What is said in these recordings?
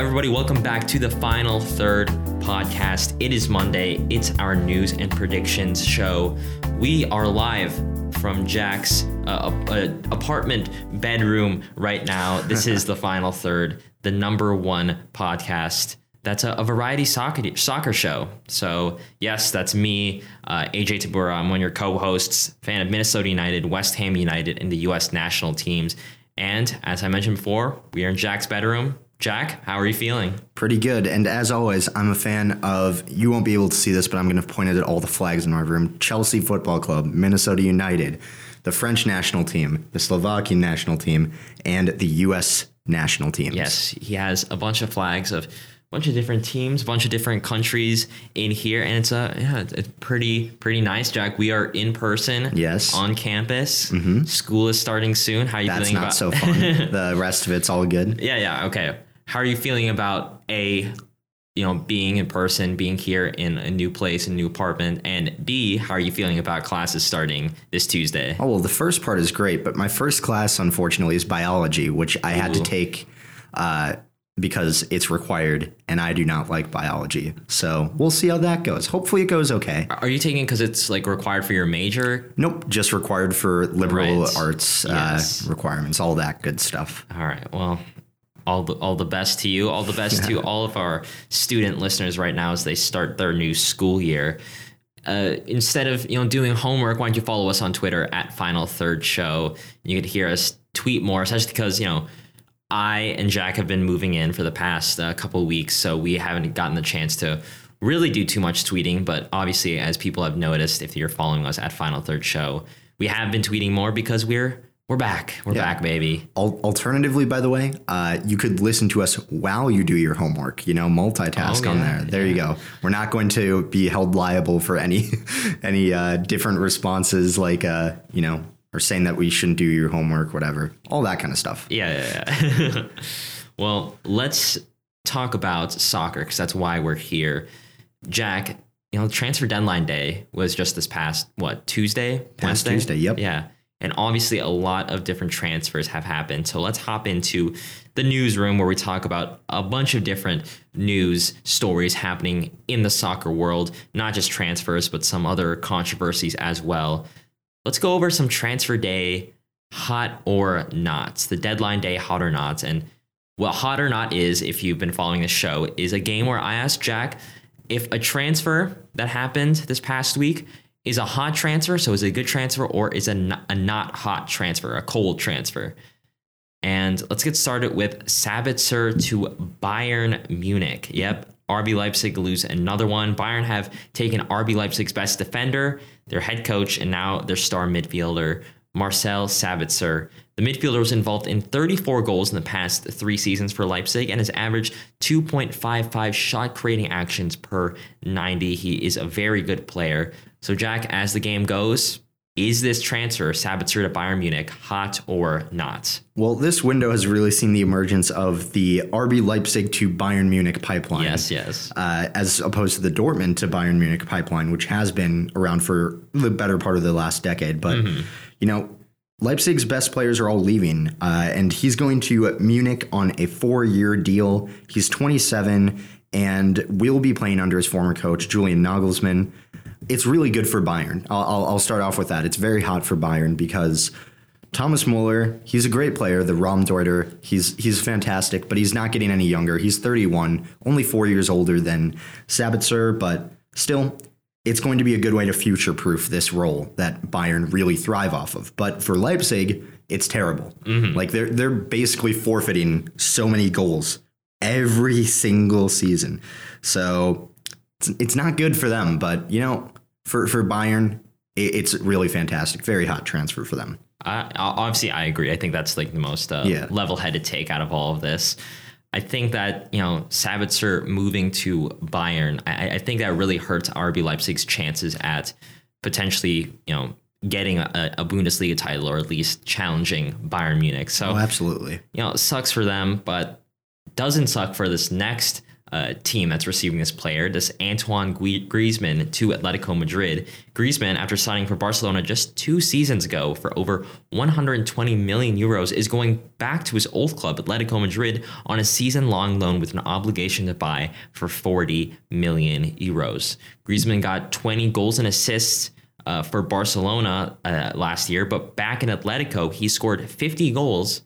everybody. Welcome back to the Final Third podcast. It is Monday. It's our news and predictions show. We are live from Jack's uh, uh, apartment bedroom right now. This is the Final Third, the number one podcast. That's a, a variety soccer soccer show. So yes, that's me, uh, AJ Tabura. I'm one of your co-hosts, fan of Minnesota United, West Ham United, and the U.S. national teams. And as I mentioned before, we are in Jack's bedroom. Jack, how are you feeling? Pretty good. And as always, I'm a fan of, you won't be able to see this, but I'm going to point it at all the flags in my room Chelsea Football Club, Minnesota United, the French national team, the Slovakian national team, and the U.S. national team. Yes, he has a bunch of flags of a bunch of different teams, a bunch of different countries in here, and it's a yeah, it's pretty pretty nice, Jack. We are in person, Yes. on campus. Mm-hmm. School is starting soon. How are you That's feeling not about? so fun. the rest of it's all good. yeah, yeah, okay. How are you feeling about a, you know, being in person, being here in a new place, a new apartment, and B, how are you feeling about classes starting this Tuesday? Oh, well, the first part is great, but my first class, unfortunately, is biology, which I had to take uh, because it's required, and I do not like biology. So we'll see how that goes. Hopefully, it goes okay. Are you taking because it's like required for your major? Nope, just required for liberal Right. arts Yes. uh, requirements, all that good stuff. All right. Well, all the all the best to you. All the best to all of our student listeners right now as they start their new school year. Uh, instead of you know doing homework, why don't you follow us on Twitter at Final Third Show? You could hear us tweet more, especially because you know I and Jack have been moving in for the past uh, couple weeks, so we haven't gotten the chance to really do too much tweeting. But obviously, as people have noticed, if you're following us at Final Third Show, we have been tweeting more because we're we're back. We're Yeah. back, baby. Al- alternatively, by the way, uh, you could listen to us while you do your homework. You know, multitask Oh, on yeah, there. There you go. We're not going to be held liable for any any uh, different responses, like uh, you know, or saying that we shouldn't do your homework, whatever, all that kind of stuff. Yeah, yeah, yeah. well, let's talk about soccer because that's why we're here. Jack, you know, transfer deadline day was just this past what Tuesday, Past Wednesday? Tuesday, yep. Yeah, and obviously a lot of different transfers have happened. So let's hop into the newsroom where we talk about a bunch of different news stories happening in the soccer world, not just transfers, but some other controversies as well. Let's go over some transfer day hot or not. The deadline day hot or not. And what hot or not is, if you've been following the show, is a game where I asked Jack if a transfer that happened this past week is a hot transfer, so is it a good transfer, or is a a not hot transfer, a cold transfer. And let's get started with Sabitzer to Bayern Munich. Yep, RB Leipzig lose another one. Bayern have taken RB Leipzig's best defender, their head coach, and now their star midfielder, Marcel Sabitzer. The midfielder was involved in 34 goals in the past three seasons for Leipzig and has averaged 2.55 shot creating actions per 90. He is a very good player. So, Jack, as the game goes, is this transfer Sabitzer to Bayern Munich hot or not? Well, this window has really seen the emergence of the RB Leipzig to Bayern Munich pipeline. Yes, yes. uh, as opposed to the Dortmund to Bayern Munich pipeline, which has been around for the better part of the last decade. But, you know, Leipzig's best players are all leaving, uh, and he's going to Munich on a four year deal. He's 27 and will be playing under his former coach, Julian Nagelsmann. It's really good for Bayern. I'll, I'll, start off with that. It's very hot for Bayern because Thomas Muller, he's a great player, the Raumdeuter. He's he's fantastic, but he's not getting any younger. He's 31, only four years older than Sabitzer, but still, it's going to be a good way to future proof this role that Bayern really thrive off of. But for Leipzig, it's terrible. Like they're they're basically forfeiting so many goals every single season. So it's, it's not good for them, but you know, for for Bayern, it, it's really fantastic. Very hot transfer for them. I, I- obviously, I agree. I think that's like the most uh, Yeah. level-headed take out of all of this. I think that you know Sabitzer moving to Bayern, I, I think that really hurts RB Leipzig's chances at potentially you know getting a, a Bundesliga title or at least challenging Bayern Munich. So Oh, absolutely. you know, it sucks for them, but doesn't suck for this next uh, team that's receiving this player, this Antoine Griezmann to Atletico Madrid. Griezmann, after signing for Barcelona just two seasons ago for over 120 million euros, is going back to his old club, Atletico Madrid, on a season-long loan with an obligation to buy for 40 million euros. Griezmann got 20 goals and assists. Uh, for Barcelona uh, last year, but back in Atletico, he scored 50 goals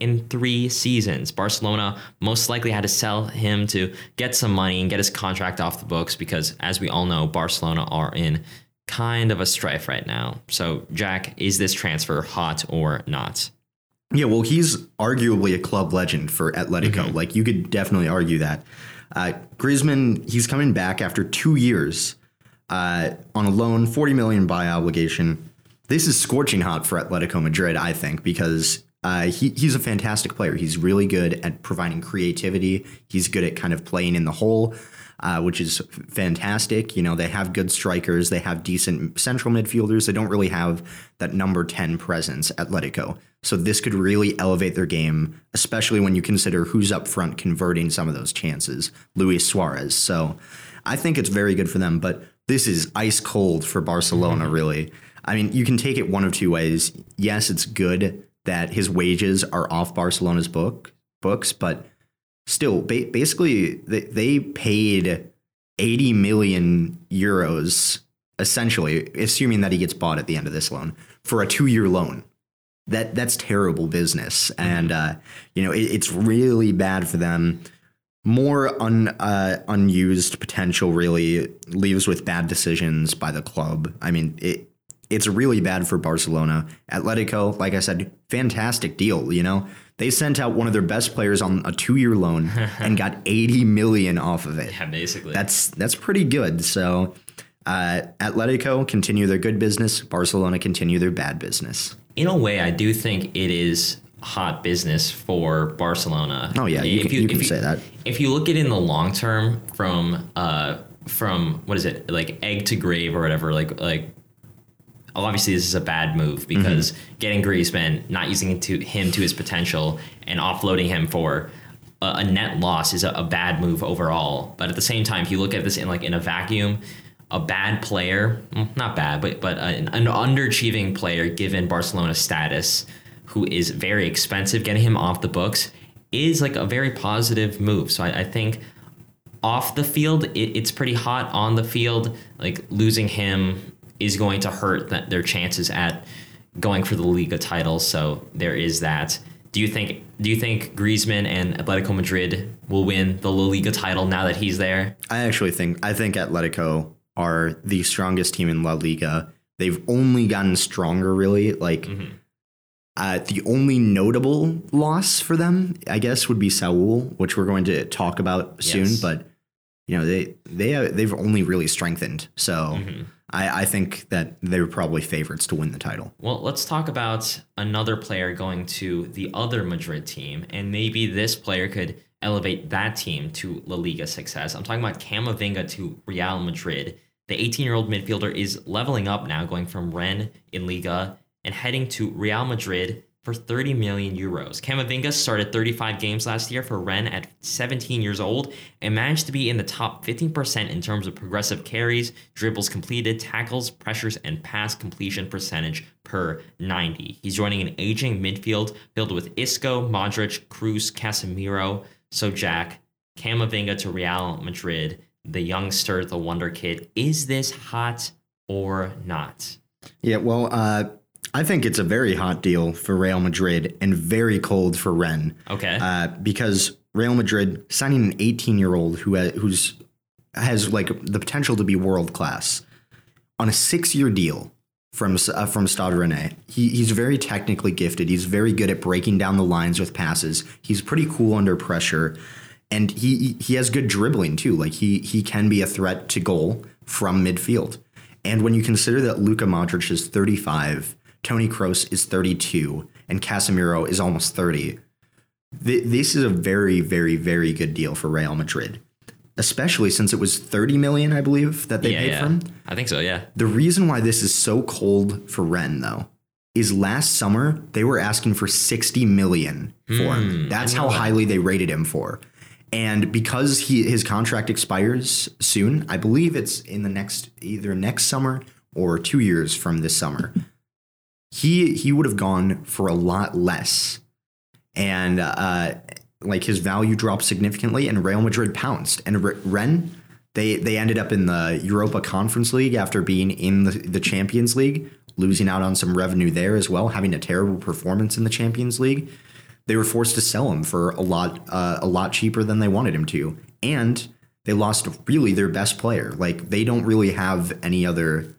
in three seasons. Barcelona most likely had to sell him to get some money and get his contract off the books because, as we all know, Barcelona are in kind of a strife right now. So, Jack, is this transfer hot or not? Yeah, well, he's arguably a club legend for Atletico. Mm-hmm. Like, you could definitely argue that. Uh, Griezmann, he's coming back after two years uh, on a loan, 40 million buy obligation. This is scorching hot for Atletico Madrid, I think, because uh, he, he's a fantastic player. He's really good at providing creativity. He's good at kind of playing in the hole, uh, which is fantastic. You know, they have good strikers. They have decent central midfielders. They don't really have that number 10 presence, at Atletico. So this could really elevate their game, especially when you consider who's up front converting some of those chances, Luis Suarez. So I think it's very good for them, but this is ice cold for Barcelona, mm-hmm. really. I mean, you can take it one of two ways. Yes, it's good that his wages are off Barcelona's book books, but still, ba- basically, they, they paid 80 million euros essentially, assuming that he gets bought at the end of this loan for a two-year loan. That that's terrible business, and uh, you know it, it's really bad for them. More un, uh, unused potential really leaves with bad decisions by the club. I mean, it, it's really bad for Barcelona. Atletico, like I said, fantastic deal. You know, they sent out one of their best players on a two-year loan and got 80 million off of it. Yeah, basically. That's that's pretty good. So, uh, Atletico continue their good business. Barcelona continue their bad business. In a way, I do think it is hot business for Barcelona. Oh yeah, you if can, you, you can you, say that. If you look at it in the long term, from uh, from what is it like egg to grave or whatever, like like obviously this is a bad move because mm-hmm. getting Griezmann, not using him to, him to his potential, and offloading him for a, a net loss is a, a, bad move overall. But at the same time, if you look at this in like in a vacuum, a bad player, not bad, but but an, an underachieving player given Barcelona's status, who is very expensive, getting him off the books is like a very positive move. So I, I think off the field, it, it's pretty hot. On the field, like losing him is going to hurt that their chances at going for the Liga title. So there is that. Do you think do you think Griezmann and Atletico Madrid will win the La Liga title now that he's there? I actually think I think Atletico are the strongest team in La Liga. They've only gotten stronger really. Like mm-hmm. uh, the only notable loss for them, I guess, would be Saul, which we're going to talk about soon. But you know they they they've only really strengthened. So. Mm-hmm I, I think that they were probably favorites to win the title. Well, let's talk about another player going to the other Madrid team, and maybe this player could elevate that team to La Liga success. I'm talking about Camavinga to Real Madrid. The 18 year old midfielder is leveling up now, going from Rennes in Liga and heading to Real Madrid for 30 million euros. Camavinga started 35 games last year for Rennes at 17 years old and managed to be in the top 15% in terms of progressive carries, dribbles completed, tackles, pressures, and pass completion percentage per 90. He's joining an aging midfield filled with Isco, Modric, Kroos, Casemiro. So Jack, Camavinga to Real Madrid, the youngster, the wonder kid. Is this hot or not? Yeah, well, uh, I think it's a very hot deal for Real Madrid and very cold for Rennes. Okay. Uh, because Real Madrid signing an 18 year old who has, who's has like the potential to be world class on a six year deal from uh, from Stade Rennais. He, he's very technically gifted. He's very good at breaking down the lines with passes. He's pretty cool under pressure, and he he has good dribbling too. Like he he can be a threat to goal from midfield. And when you consider that Luka Modric is 35 Toni Kroos is 32 and Casemiro is almost 30. This is a very, very, very good deal for Real Madrid, especially since it was 30 million, I believe, that they yeah, paid yeah. for him. I think so, yeah. The reason why this is so cold for Rennes, though, is last summer they were asking for 60 million for mm, him. That's how highly they rated him for. And because he his contract expires soon, I believe it's in the next either next summer or two years from this summer. He he would have gone for a lot less, and uh, like his value dropped significantly, and Real Madrid pounced. And Rennes, they they ended up in the Europa Conference League after being in the, the Champions League, losing out on some revenue there as well, having a terrible performance in the Champions League they were forced to sell him for a lot uh, a lot cheaper than they wanted him to, and they lost really their best player. Like they don't really have any other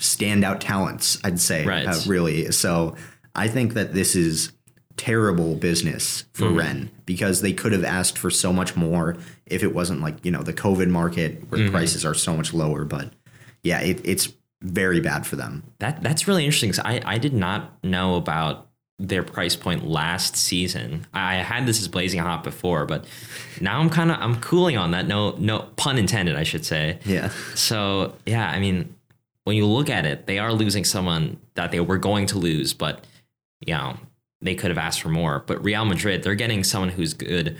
standout talents. I'd say Right. uh, really. So I think that this is terrible business for Rennes because they could have asked for so much more if it wasn't like you know the COVID market where prices are so much lower. But yeah, it, it's very bad for them. That that's really interesting. 'cause I I did not know about their price point last season. I had this as blazing hot before, but now I'm kind of I'm cooling on that. No no pun intended, I should say. Yeah. So yeah, I mean, when you look at it, they are losing someone that they were going to lose, but you know they could have asked for more. But Real Madrid, they're getting someone who's good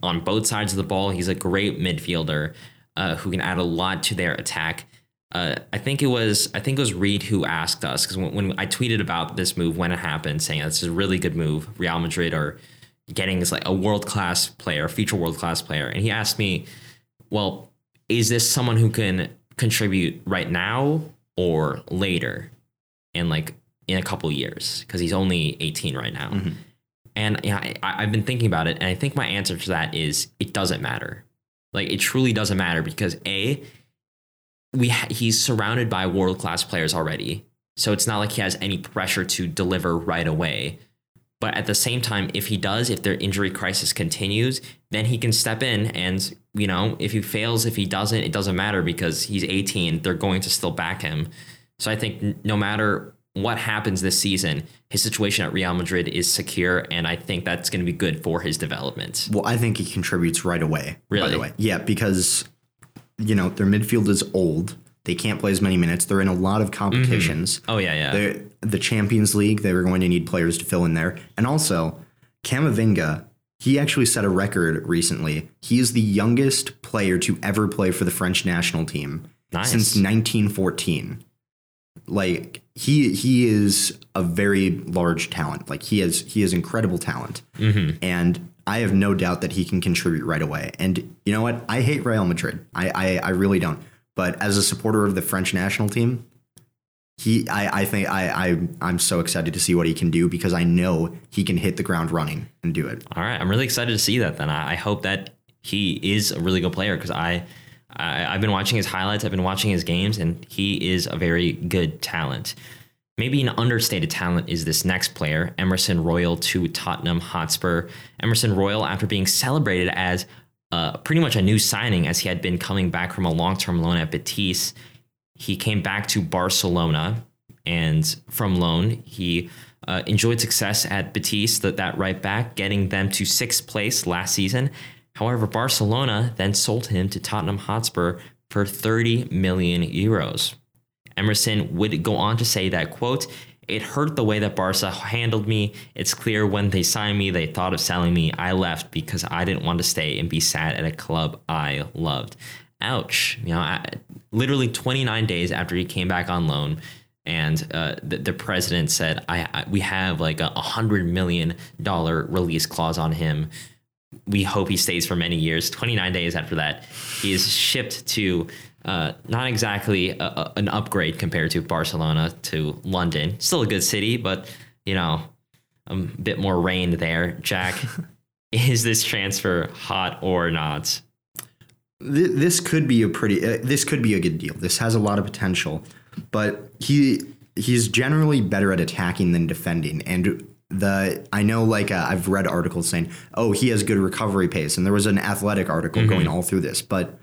on both sides of the ball. He's a great midfielder uh, who can add a lot to their attack. Uh, I think it was I think it was Reed who asked us because when, when I tweeted about this move when it happened, saying this is a really good move. Real Madrid are getting is like a world class player, a future world class player, and he asked me, "Well, is this someone who can contribute right now or later, and like in a couple years? Because he's only 18 right now." Mm-hmm. And yeah, I, I've been thinking about it, and I think my answer to that is it doesn't matter. Like it truly doesn't matter because a we ha- he's surrounded by world class players already, so it's not like he has any pressure to deliver right away. But at the same time, if he does, if their injury crisis continues, then he can step in and, you know, if he fails, if he doesn't, it doesn't matter because he's 18. They're going to still back him. So I think no matter what happens this season, his situation at Real Madrid is secure. And I think that's going to be good for his development. Well, I think he contributes right away. By Really? the way, yeah, because you know their midfield is old. They can't play as many minutes. They're in a lot of mm-hmm. competitions. Oh, yeah, yeah. They're- The Champions League, they were going to need players to fill in there, and also Camavinga. He actually set a record recently. He is the youngest player to ever play for the French national team Nice. since 1914. Like he he is a very large talent. Like he has he has incredible talent, mm-hmm. and I have no doubt that he can contribute right away. And you know what? I hate Real Madrid. I I, I really don't. But as a supporter of the French national team, he I, I think I, I I'm so excited to see what he can do because I know he can hit the ground running and do it. All right, I'm really excited to see that. Then I, I hope that he is a really good player because I, I I've been watching his highlights, I've been watching his games, and he is a very good talent. Maybe an understated talent is this next player, Emerson Royal to Tottenham Hotspur. Emerson Royal, after being celebrated as uh, pretty much a new signing, as he had been coming back from a long-term loan at Betis, he came back to Barcelona, and from loan, he uh, enjoyed success at Betis, that, that right back, getting them to sixth place last season. However, Barcelona then sold him to Tottenham Hotspur for 30 million euros. Emerson would go on to say that, quote, it hurt the way that Barca handled me. It's clear when they signed me, they thought of selling me. I left because I didn't want to stay and be sad at a club I loved. Ouch. You know, I, literally 29 days after he came back on loan, and uh, the, the president said, I, I we have like a hundred million dollar release clause on him. We hope he stays for many years. 29 days after that, he is shipped to uh, not exactly a, a- an upgrade compared to Barcelona to London. Still a good city, but you know, a bit more rain there. Jack, is this transfer hot or not? This could be a pretty uh, this could be a good deal. This has a lot of potential, but he he's generally better at attacking than defending. And the I know like uh, I've read articles saying, "Oh, he has good recovery pace." And there was an athletic article going all through this, but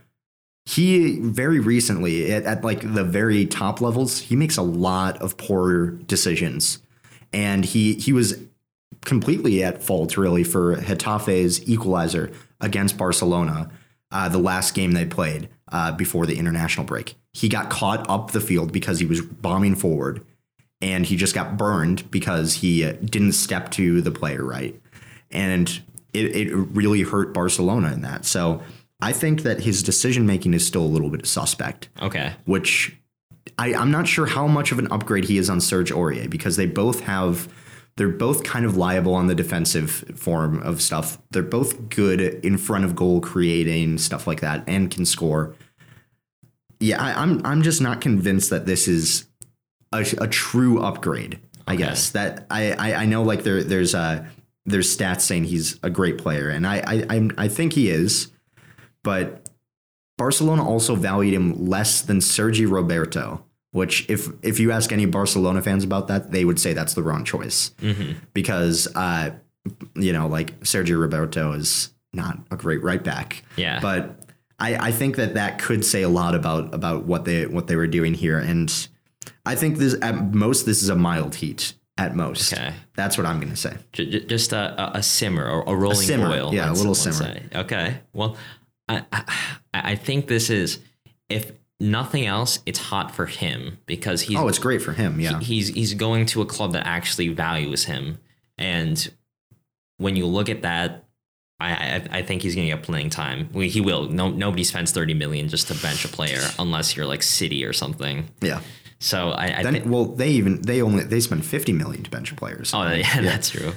he very recently at, at like the very top levels, he makes a lot of poor decisions. And he he was completely at fault really for Getafe's equalizer against Barcelona, uh, the last game they played uh, before the international break. He got caught up the field because he was bombing forward, and he just got burned because he didn't step to the player right. And it, it really hurt Barcelona in that. So I think that his decision making is still a little bit suspect, Okay. which I, I'm not sure how much of an upgrade he is on Serge Aurier because they both have they're both kind of liable on the defensive form of stuff. They're both good in front of goal creating stuff like that and can score. Yeah, I, I'm I'm just not convinced that this is a, a true upgrade. I guess that I, I I know like there there's a there's stats saying he's a great player and I I I'm- I think he is, but Barcelona also valued him less than Sergi Roberto, which if if you ask any Barcelona fans about that, they would say that's the wrong choice because uh, you know like Sergio Roberto is not a great right back. Yeah. but I, I think that that could say a lot about about what they what they were doing here, and I think this at most this is a mild heat at most. Okay. that's what I'm gonna say. J- j- just a, a, a simmer or a rolling simmer, boil. yeah, a little simmer. say. Okay. Well, I, I I think this is if nothing else, it's hot for him because he's Oh, it's great for him. Yeah, he's he's going to a club that actually values him, and when you look at that. I, I, I think he's going to get playing time. Well, he will. No, nobody spends thirty million just to bench a player unless you're like City or something. yeah. So I, I Then well, they even they only they spend 50 million to bench players. Oh, yeah, that's true.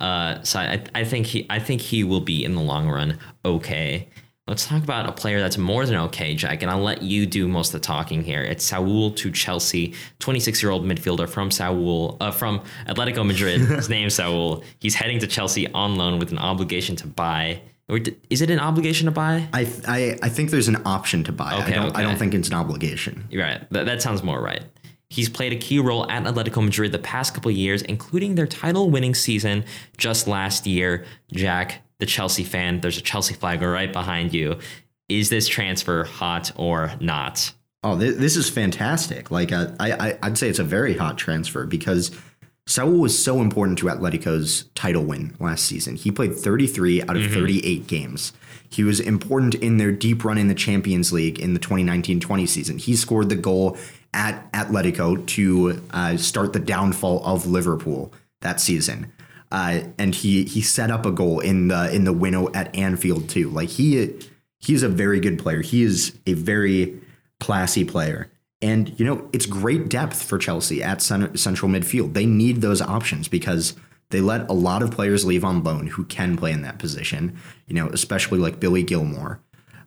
Uh, so I, I think he, I think he will be in the long run okay. Let's talk about a player that's more than okay, Jack, and I'll let you do most of the talking here. It's Saul to Chelsea, 26-year-old midfielder from Saul, uh, from Atletico Madrid. His name's Saul. He's heading to Chelsea on loan with an obligation to buy. Or is it an obligation to buy? I, I I think there's an option to buy. Okay, I don't I don't think it's an obligation. You're right. That, that sounds more right. He's played a key role at Atletico Madrid the past couple of years, including their title winning season just last year. Jack, the Chelsea fan, there's a Chelsea flag right behind you. Is this transfer hot or not? Oh, this, this is fantastic. Like uh, I, I I'd say it's a very hot transfer because Saul was so important to Atletico's title win last season. He played 33 out of 38 games. He was important in their deep run in the Champions League in the 2019-20 season. He scored the goal at Atletico to uh, start the downfall of Liverpool that season. Uh, and he he set up a goal in the in the win at Anfield too. Like he he's a very good player. He is a very classy player. And, you know, it's great depth for Chelsea at central midfield. They need those options because they let a lot of players leave on loan who can play in that position, you know, especially like Billy Gilmour.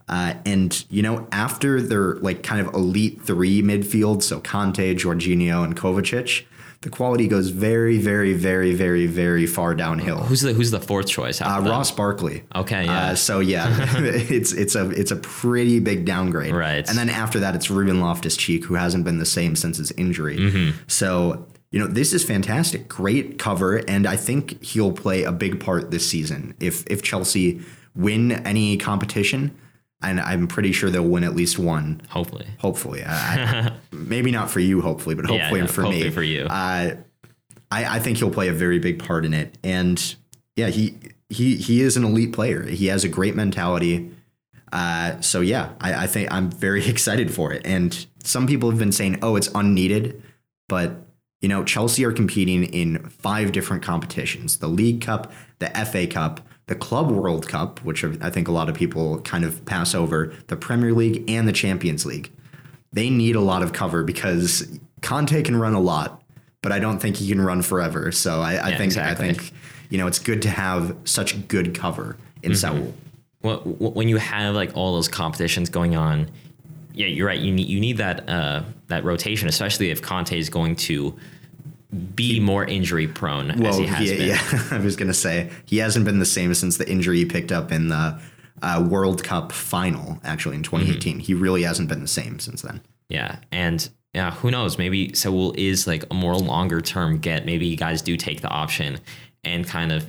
Uh, and, you know, after their like kind of elite three midfield, so Kante, Jorginho, and Kovacic, the quality goes very, very, very, very, very far downhill. Who's the Who's the fourth choice? Uh. Ross Barkley. Okay, yeah. Uh, so yeah, it's it's a it's a pretty big downgrade. Right. And then after that, it's Ruben Loftus Cheek, who hasn't been the same since his injury. Mm-hmm. So you know this is fantastic, great cover, and I think he'll play a big part this season. If if Chelsea win any competition, and I'm pretty sure they'll win at least one. Hopefully. Hopefully, I, I- maybe not for you, hopefully, but hopefully yeah, for hopefully me, for you. Uh, I, I think he'll play a very big part in it, and yeah, he he he is an elite player. He has a great mentality. Uh, so yeah, I, I think I'm very excited for it. And some people have been saying, "Oh, it's unneeded," but you know, Chelsea are competing in five different competitions: the League Cup, the FA Cup, the Club World Cup, which I think a lot of people kind of pass over, the Premier League, and the Champions League. They need a lot of cover because Kante can run a lot, but I don't think he can run forever. So I, I Yeah, think exactly. I think you know it's good to have such good cover in Saul. Well, when you have like all those competitions going on, yeah, you're right. You need you need that uh, that rotation, especially if Kante is going to be more injury prone as Well, he has yeah, been. yeah. I was gonna say he hasn't been the same since the injury he picked up in the uh, World Cup final, actually in 2018. He really hasn't been the same since then. Yeah, and yeah, who knows? Maybe Saul is like a more longer term get. Maybe you guys do take the option and kind of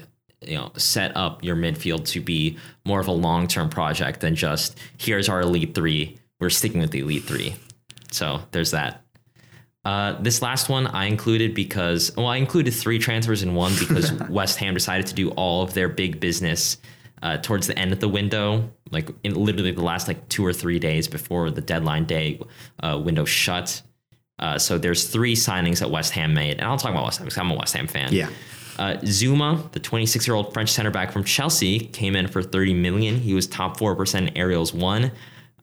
you know set up your midfield to be more of a long term project than just here's our elite three. We're sticking with the elite three. So there's that. Uh, this last one I included because well, I included three transfers in one because West Ham decided to do all of their big business uh, towards the end of the window, like in literally the last like two or three days before the deadline day uh, window shut. Uh, so there's three signings that West Ham made, and I'll talk about West Ham because I'm a West Ham fan. Yeah. Uh, Zouma, the 26 year old French center back from Chelsea, came in for 30 million. He was top 4% in aerials one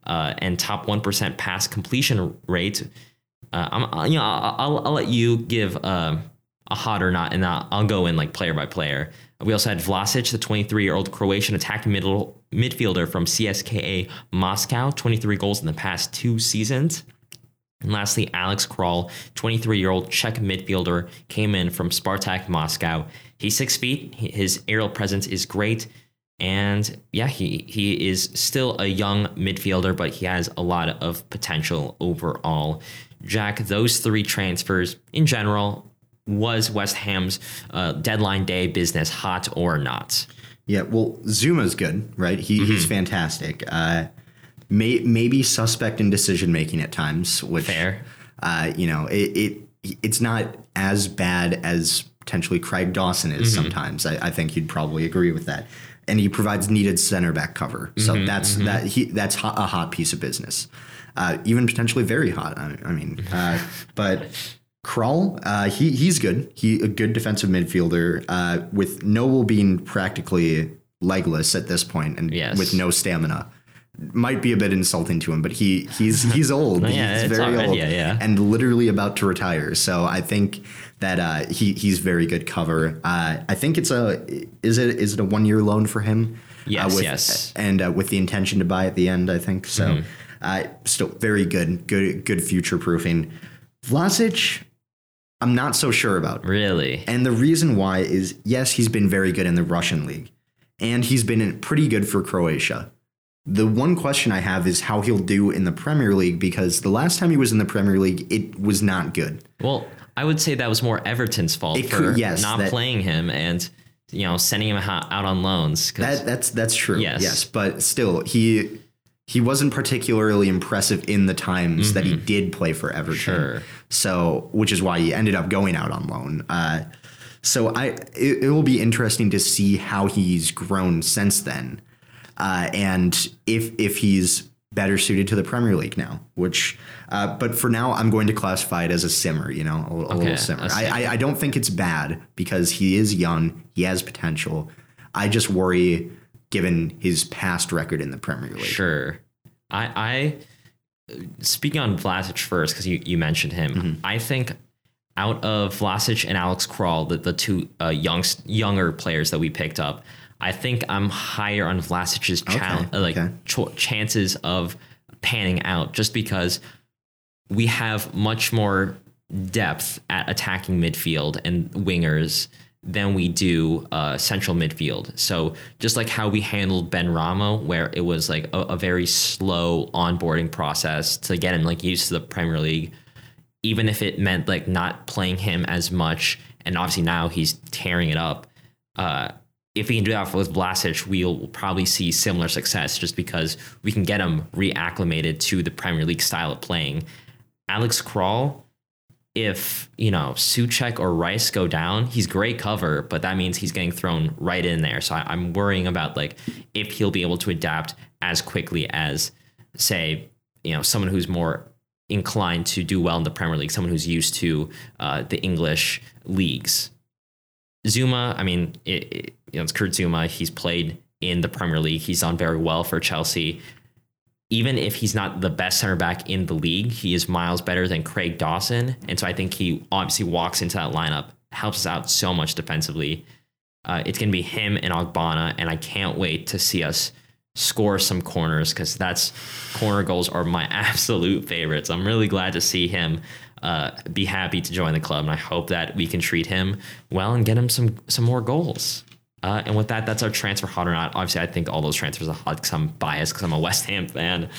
uh, and top 1% pass completion rate. Uh, I'm, you know, I'll, I'll let you give uh, a hot or not, and I'll, I'll go in like player by player. We also had Vlasic, the 23 year old Croatian attacking middle midfielder from CSKA Moscow, 23 goals in the past two seasons. And lastly, Alex Kral, 23 year old Czech midfielder, came in from Spartak Moscow. He's six feet. His aerial presence is great. And yeah, he, he is still a young midfielder, but he has a lot of potential overall. Jack, those three transfers in general, was West Ham's uh, deadline day business hot or not? Yeah, well, Zouma's good, right? He, mm-hmm. He's fantastic. Uh, may, maybe suspect in decision making at times, which fair. Uh, you know, it, it it's not as bad as potentially Craig Dawson is mm-hmm. sometimes. I, I, think you'd probably agree with that. And he provides needed center back cover, so mm-hmm, that's mm-hmm. that he that's hot, a hot piece of business, uh, even potentially very hot. I, I mean, uh, but. Kral, uh, he he's good. He a good defensive midfielder. Uh, with Noble being practically legless at this point and yes. with no stamina might be a bit insulting to him, but he he's he's old. yeah, he's very old, yeah, yeah. and literally about to retire. So I think that uh, he he's very good cover. Uh, I think it's a is it is it a one year loan for him? Yes, uh, with, yes, and uh, with the intention to buy at the end. I think so. Mm-hmm. Uh, still very good, good good future proofing. Vlasic, I'm not so sure about. Really, and the reason why is yes, he's been very good in the Russian league, and he's been pretty good for Croatia the one question I have is how he'll do in the Premier League because the last time he was in the Premier League, it was not good. Well, I would say that was more Everton's fault it for could, yes, not that, playing him and you know sending him out on loans. That, that's that's true. Yes. yes, but still, he he wasn't particularly impressive in the times mm-hmm. that he mm-hmm. did play for Everton. Sure. So, which is why he ended up going out on loan. Uh, so I it, it will be interesting to see how he's grown since then uh, and if if he's better suited to the Premier League now, which, uh, but for now, I'm going to classify it as a simmer, you know, a, a okay, little simmer. I, I, I, don't think it's bad because he is young, he has potential. I just worry given his past record in the Premier League. Sure. I, I speaking on Vlasic first, because you, you mentioned him, mm-hmm. I think out of Vlasic and Alex Kral, the, the two uh, young, younger players that we picked up, I think I'm higher on Vlasic's cha- okay, like okay. Ch- chances of panning out just because we have much more depth at attacking midfield and wingers than we do uh, central midfield. So just like how we handled Benrahma, where it was like a, a, very slow onboarding process to get him like used to the Premier League, even if it meant like not playing him as much, and obviously now he's tearing it up. Uh, if we can do that with Vlasic, we'll probably see similar success just because we can get him reacclimated to the Premier League style of playing. Alex Kral, if you know Soucek or Rice go down, he's great cover, but that means he's getting thrown right in there. So I, am worrying about like if he'll be able to adapt as quickly as, say, you know, someone who's more inclined to do well in the Premier League, someone who's used to uh, the English leagues. Zouma, I mean, it, it, you know, it's Kurt Zouma. He's played in the Premier League. He's done very well for Chelsea. Even if he's not the best center back in the league, he is miles better than Craig Dawson. And so I think he obviously walks into that lineup, helps us out so much defensively. Uh, it's going to be him and Ogbonna, and I can't wait to see us score some corners because that's corner goals are my absolute favorites. I'm really glad to see him uh, be happy to join the club, and I hope that we can treat him well and get him some some more goals. Uh, and with that, that's our transfer hot or not. Obviously, I think all those transfers are hot because I'm biased because I'm a West Ham fan.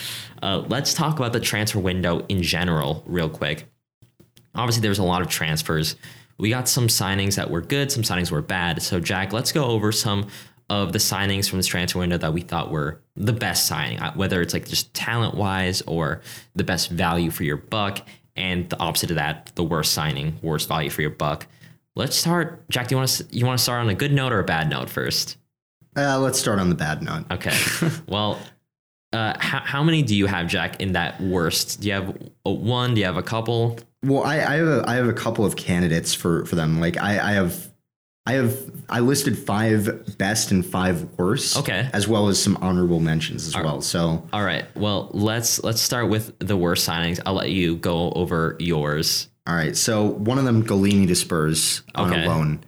Uh, let's talk about the transfer window in general, real quick. Obviously, there's a lot of transfers. We got some signings that were good, some signings were bad. So, Jack, let's go over some of the signings from this transfer window that we thought were the best signing, uh, whether it's like just talent wise or the best value for your buck and the opposite of that, the worst signing, worst value for your buck. Let's start. Jack, do you want to you want to start on a good note or a bad note first? Uh, let's start on the bad note. Okay. well, uh, how, how many do you have, Jack, in that worst? Do you have a one? Do you have a couple? Well, I, I have a, I have a couple of candidates for for them. Like I, I have I have I listed five best and five worst. Okay. As well as some honorable mentions as well. So All right. Well, let's let's start with the worst signings. I'll let you go over yours. All right. So one of them, Gollini to Spurs on Okay. a loan.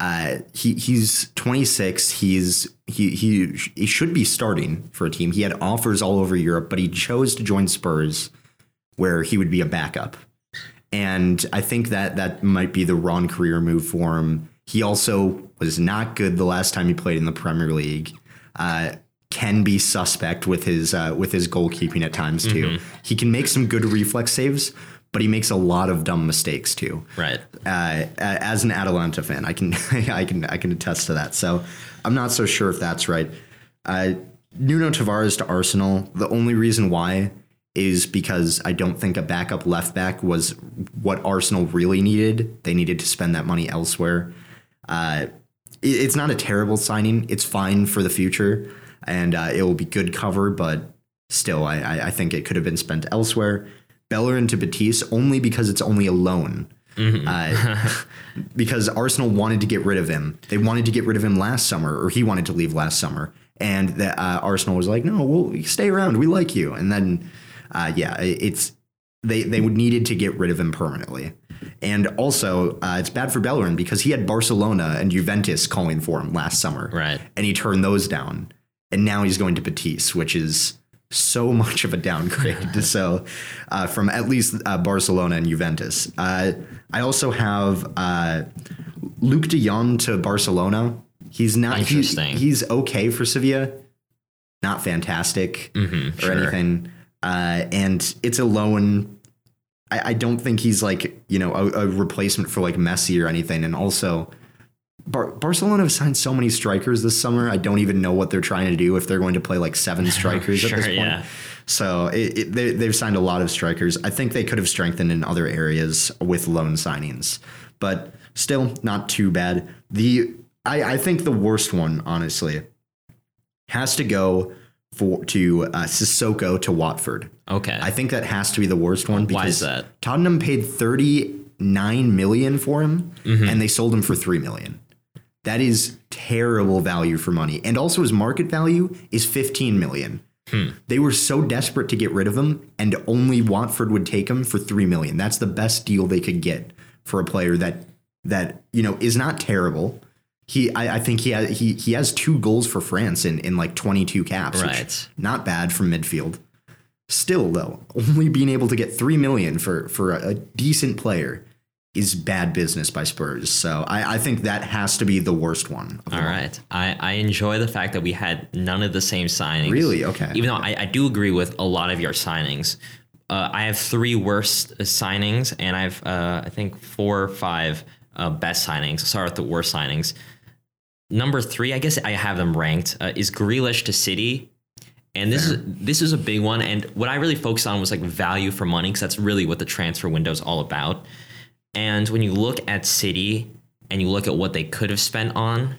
Uh, he he's 26. He's he he he should be starting for a team. He had offers all over Europe, but he chose to join Spurs, where he would be a backup. And I think that that might be the wrong career move for him. He also was not good the last time he played in the Premier League. Uh, can be suspect with his uh, with his goalkeeping at times too. He can make some good reflex saves, but he makes a lot of dumb mistakes too Right. uh, as an Atalanta fan, I can I can I can attest to that. So I'm not so sure if that's right. Uh, Nuno Tavares to Arsenal. The only reason why is because I don't think a backup left back was what Arsenal really needed. They needed to spend that money elsewhere. Uh, it's not a terrible signing. It's fine for the future, and uh, it will be good cover. But still, I, I, I think it could have been spent elsewhere. Bellerin to Betis only because it's only a loan. Uh, because Arsenal wanted to get rid of him. They wanted to get rid of him last summer, or he wanted to leave last summer, and the, uh, Arsenal was like, "No, we'll stay around. We like you." And then, uh, yeah, it's they they would needed to get rid of him permanently. And also, uh, it's bad for Bellerin because he had Barcelona and Juventus calling for him last summer, Right. And he turned those down, and now he's going to Betis, which is so much of a downgrade. so, uh, from at least uh, Barcelona and Juventus, uh, I also have uh, Luuk De Jong to Barcelona. He's not. he- Interesting. he's okay for Sevilla, not fantastic Mm-hmm, or sure. anything. Uh, and it's a loan. I, I don't think he's like you know a, a replacement for like Messi or anything. And also, Bar- Barcelona have signed so many strikers this summer. I don't even know what they're trying to do if they're going to play like seven strikers Sure, at this point. yeah. So it, it, they, they've signed a lot of strikers. I think they could have strengthened in other areas with loan signings, but still not too bad. The I, I think the worst one, honestly, has to go for to uh, Sissoko to Watford. Okay. I think that has to be the worst one because Why is that? Tottenham paid 39 million for him Mm-hmm. and they sold him for 3 million. That is terrible value for money. And also his market value is 15 million. Hmm. They were so desperate to get rid of him and only Watford would take him for 3 million. That's the best deal they could get for a player that that, you know, is not terrible. He I, I think he has, he he has two goals for France in in like 22 caps, which Right. not bad from midfield. Still though, only being able to get 3 million for for a, a decent player is bad business by Spurs. So I, I think that has to be the worst one. them All right. I, I enjoy the fact that we had none of the same signings. Really? Okay. Even though I, I do agree with a lot of your signings. Uh, I have three worst signings, and I have, uh, I think, four or five uh, best signings. With the worst signings. Number three, I guess I have them ranked, uh, is Grealish to City. And this is this is a big one. And what I really focused on was like value for money, because that's really what the transfer window is all about. And when you look at City and you look at what they could have spent on,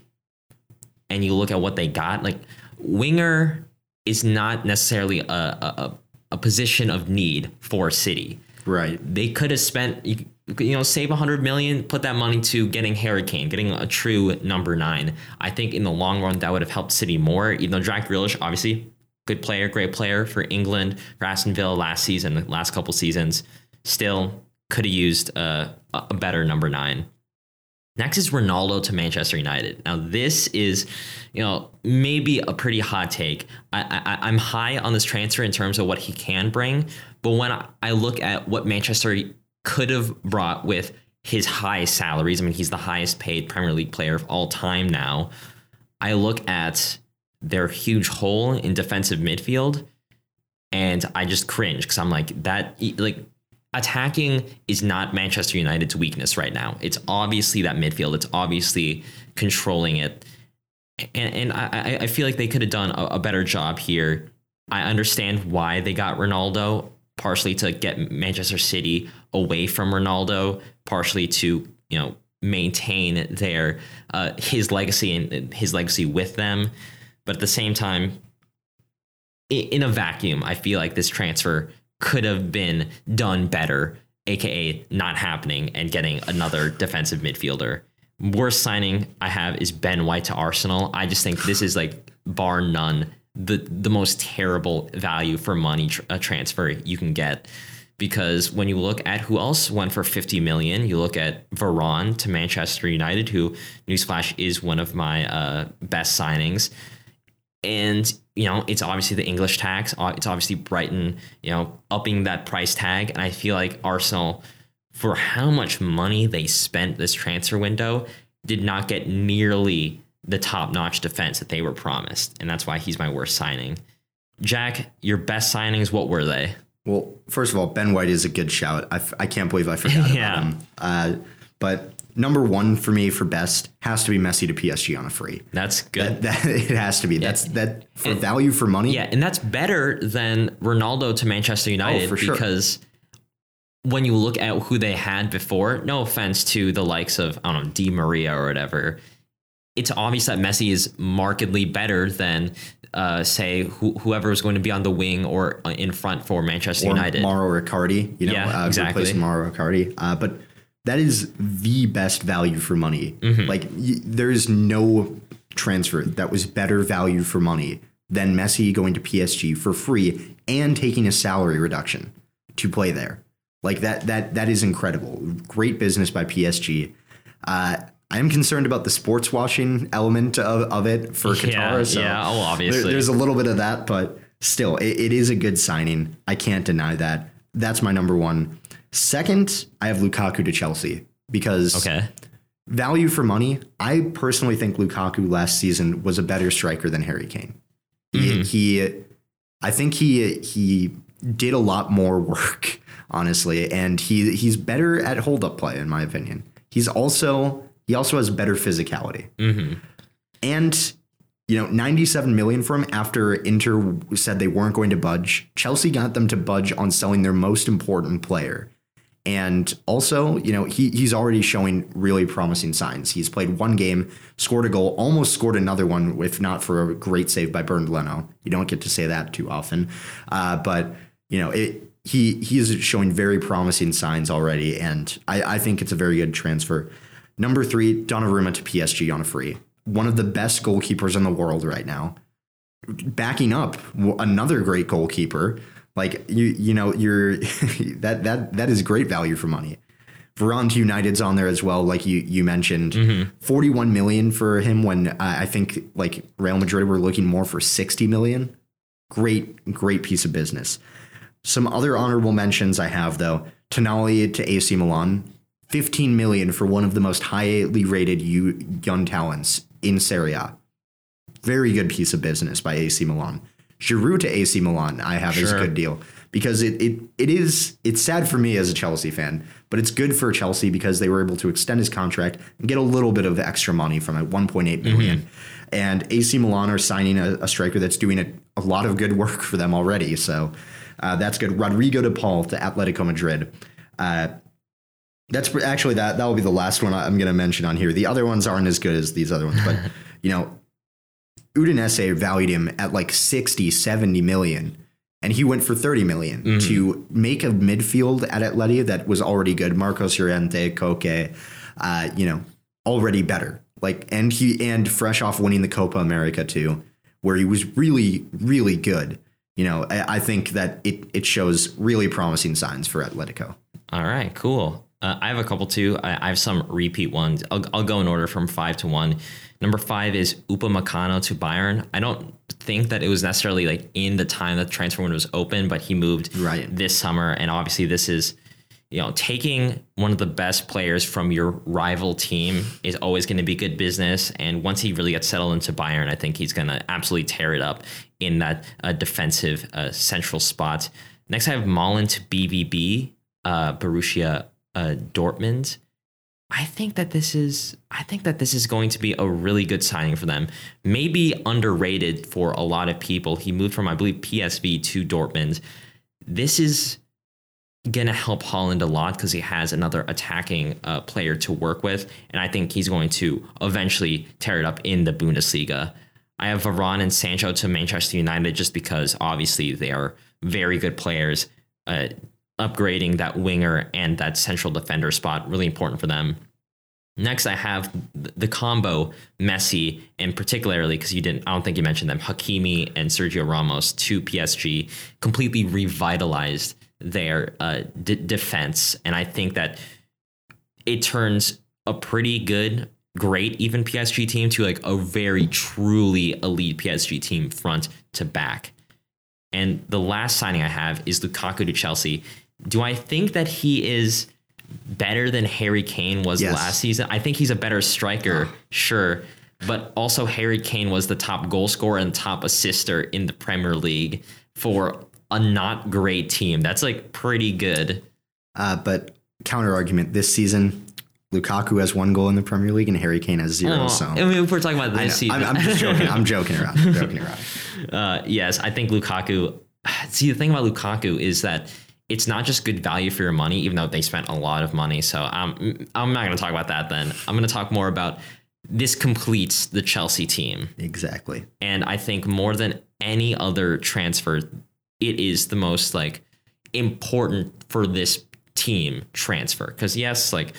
and you look at what they got, like winger is not necessarily a, a, a- position of need for City. Right. They could have spent, you, you know, save a hundred million, put that money to getting Harry Kane, getting a true number nine. I think in the long run that would have helped City more. Even though Jack Grealish, obviously, good player, great player for England, for Aston Villa last season, the last couple seasons, still could have used a, a better number nine. Next is Ronaldo to Manchester United. Now this is, you know, maybe a pretty hot take. I, I I'm high on this transfer in terms of what he can bring, but when I, I look at what Manchester could have brought with his high salaries, I mean he's the highest paid Premier League player of all time now. I look at their huge hole in defensive midfield, and I just cringe because I'm like that like attacking is not Manchester United's weakness right now. It's obviously that midfield. It's obviously controlling it, and and I I- feel like they could have done a, a better job here. I understand why they got Ronaldo, partially to get Manchester City away from Ronaldo, partially to you know maintain their uh, his legacy and his legacy with them, but at the same time, in a vacuum, I feel like this transfer could have been done better, aka not happening and getting another defensive midfielder. worst signing I have is Ben White to Arsenal. I just think this is like bar none the the most terrible value for money tr- transfer you can get because when you look at who else went for 50 million, you look at Varane to Manchester United, who newsflash is one of my uh, best signings. And you know, it's obviously the English tax. It's obviously Brighton, you know, upping that price tag. And I feel like Arsenal, for how much money they spent this transfer window, did not get nearly the top-notch defense that they were promised. And that's why he's my worst signing. Jack, your best signings, what were they? Well, first of all, Ben White is a good shout. I f- I can't believe I forgot Yeah. about him. Uh, but number one for me for best has to be Messi to PSG on a free. That's good. That, that it has to be. That's that for value for money. Yeah, and that's better than Ronaldo to Manchester United Oh, for sure. because when you look at who they had before, no offense to the likes of I don't know Di Maria or whatever, it's obvious that Messi is markedly better than uh, say who, whoever is going to be on the wing or in front for Manchester or United. Mauro Icardi, you know, Yeah, uh, exactly. Mauro Icardi. Uh, but that is the best value for money. Mm-hmm. Like y- there is no transfer that was better value for money than Messi going to PSG for free and taking a salary reduction to play there. Like that that that is incredible. Great business by PSG. Uh, I am concerned about the sports washing element of, of it for Qatar. Yeah, so yeah, oh, there- obviously. there's a little bit of that, but still, it, it is a good signing. I can't deny that. That's my number one. Second, I have Lukaku to Chelsea because okay. value for money. I personally think Lukaku last season was a better striker than Harry Kane. He, mm-hmm. he I think he he did a lot more work, honestly, and he he's better at hold up play in my opinion. He's also he also has better physicality. Mm-hmm. And you know, 97 million for him after Inter said they weren't going to budge. Chelsea got them to budge on selling their most important player. And also, you know, he he's already showing really promising signs. He's played one game, scored a goal, almost scored another one, if not for a great save by Bernd Leno. You don't get to say that too often. Uh, but, you know, it he he is showing very promising signs already, and I, I think it's a very good transfer. Number three, Donnarumma to PSG on a free. One of the best goalkeepers in the world right now. Backing up another great goalkeeper. Like you, you know, you're that that that is great value for money. Varane United's on there as well, like you you mentioned. Forty one million for him when uh, I think like Real Madrid were looking more for sixty million. Great, great piece of business. Some other honorable mentions I have though: Tonali to AC Milan, 15 million for one of the most highly rated you- young talents in Serie A. Very good piece of business by AC Milan. Giroud to AC Milan, I have is a good deal because it it it is it's sad for me as a Chelsea fan, but it's good for Chelsea because they were able to extend his contract and get a little bit of extra money from it, 1.8 million. And AC Milan are signing a, a striker that's doing a, a lot of good work for them already. So uh, that's good. Rodrigo de Paul to Atletico Madrid. Uh, that's actually that that will be the last one I'm going to mention on here. The other ones aren't as good as these other ones, but you know, Udinese valued him at like 60, 70 million and he went for 30 million to make a midfield at Atleti that was already good. Marcos Llorente, Koke, uh, you know, already better. Like and he and fresh off winning the Copa America too, where he was really really good. You know, I, I think that it it shows really promising signs for Atletico. All right, cool. Uh, I have a couple too. I, I have some repeat ones. I'll, I'll go in order from five to one. Number five is Upamecano to Bayern. I don't think that it was necessarily like in the time that the transfer window was open, but he moved Right. this summer, and obviously this is you know taking one of the best players from your rival team is always going to be good business. And once he really gets settled into Bayern, I think he's going to absolutely tear it up in that uh, defensive uh, central spot. Next, I have Malen to BVB, uh, Borussia uh, Dortmund. I think that this is I think that this is going to be a really good signing for them. Maybe underrated for a lot of people. He moved from I believe PSV to Dortmund. This is going to help Haaland a lot because he has another attacking uh, player to work with, and I think he's going to eventually tear it up in the Bundesliga. I have Varane and Sancho to Manchester United just because obviously they are very good players. Uh, upgrading that winger and that central defender spot really important for them. Next, I have the combo Messi, and particularly because you didn't, I don't think you mentioned them, Hakimi and Sergio Ramos to PSG, completely revitalized their uh, d- defense, and I think that it turns a pretty good, great even PSG team to like a very truly elite PSG team front to back. And the last signing I have is Lukaku to Chelsea. Do I think that he is better than Harry Kane was Yes. last season? I think he's a better striker, sure. But also Harry Kane was the top goal scorer and top assister in the Premier League for a not great team. That's like pretty good. Uh, but counter argument this season, Lukaku has one goal in the Premier League and Harry Kane has zero. Oh, so I mean, if we're talking about this season, I'm, I'm just joking. I'm joking around. I'm joking around. Uh, yes, I think Lukaku. See, the thing about Lukaku is that it's not just good value for your money, even though they spent a lot of money. So um, I'm not going to talk about that. Then I'm going to talk more about this completes the Chelsea team, Exactly. and I think more than any other transfer, it is the most like important for this team transfer. Because yes, like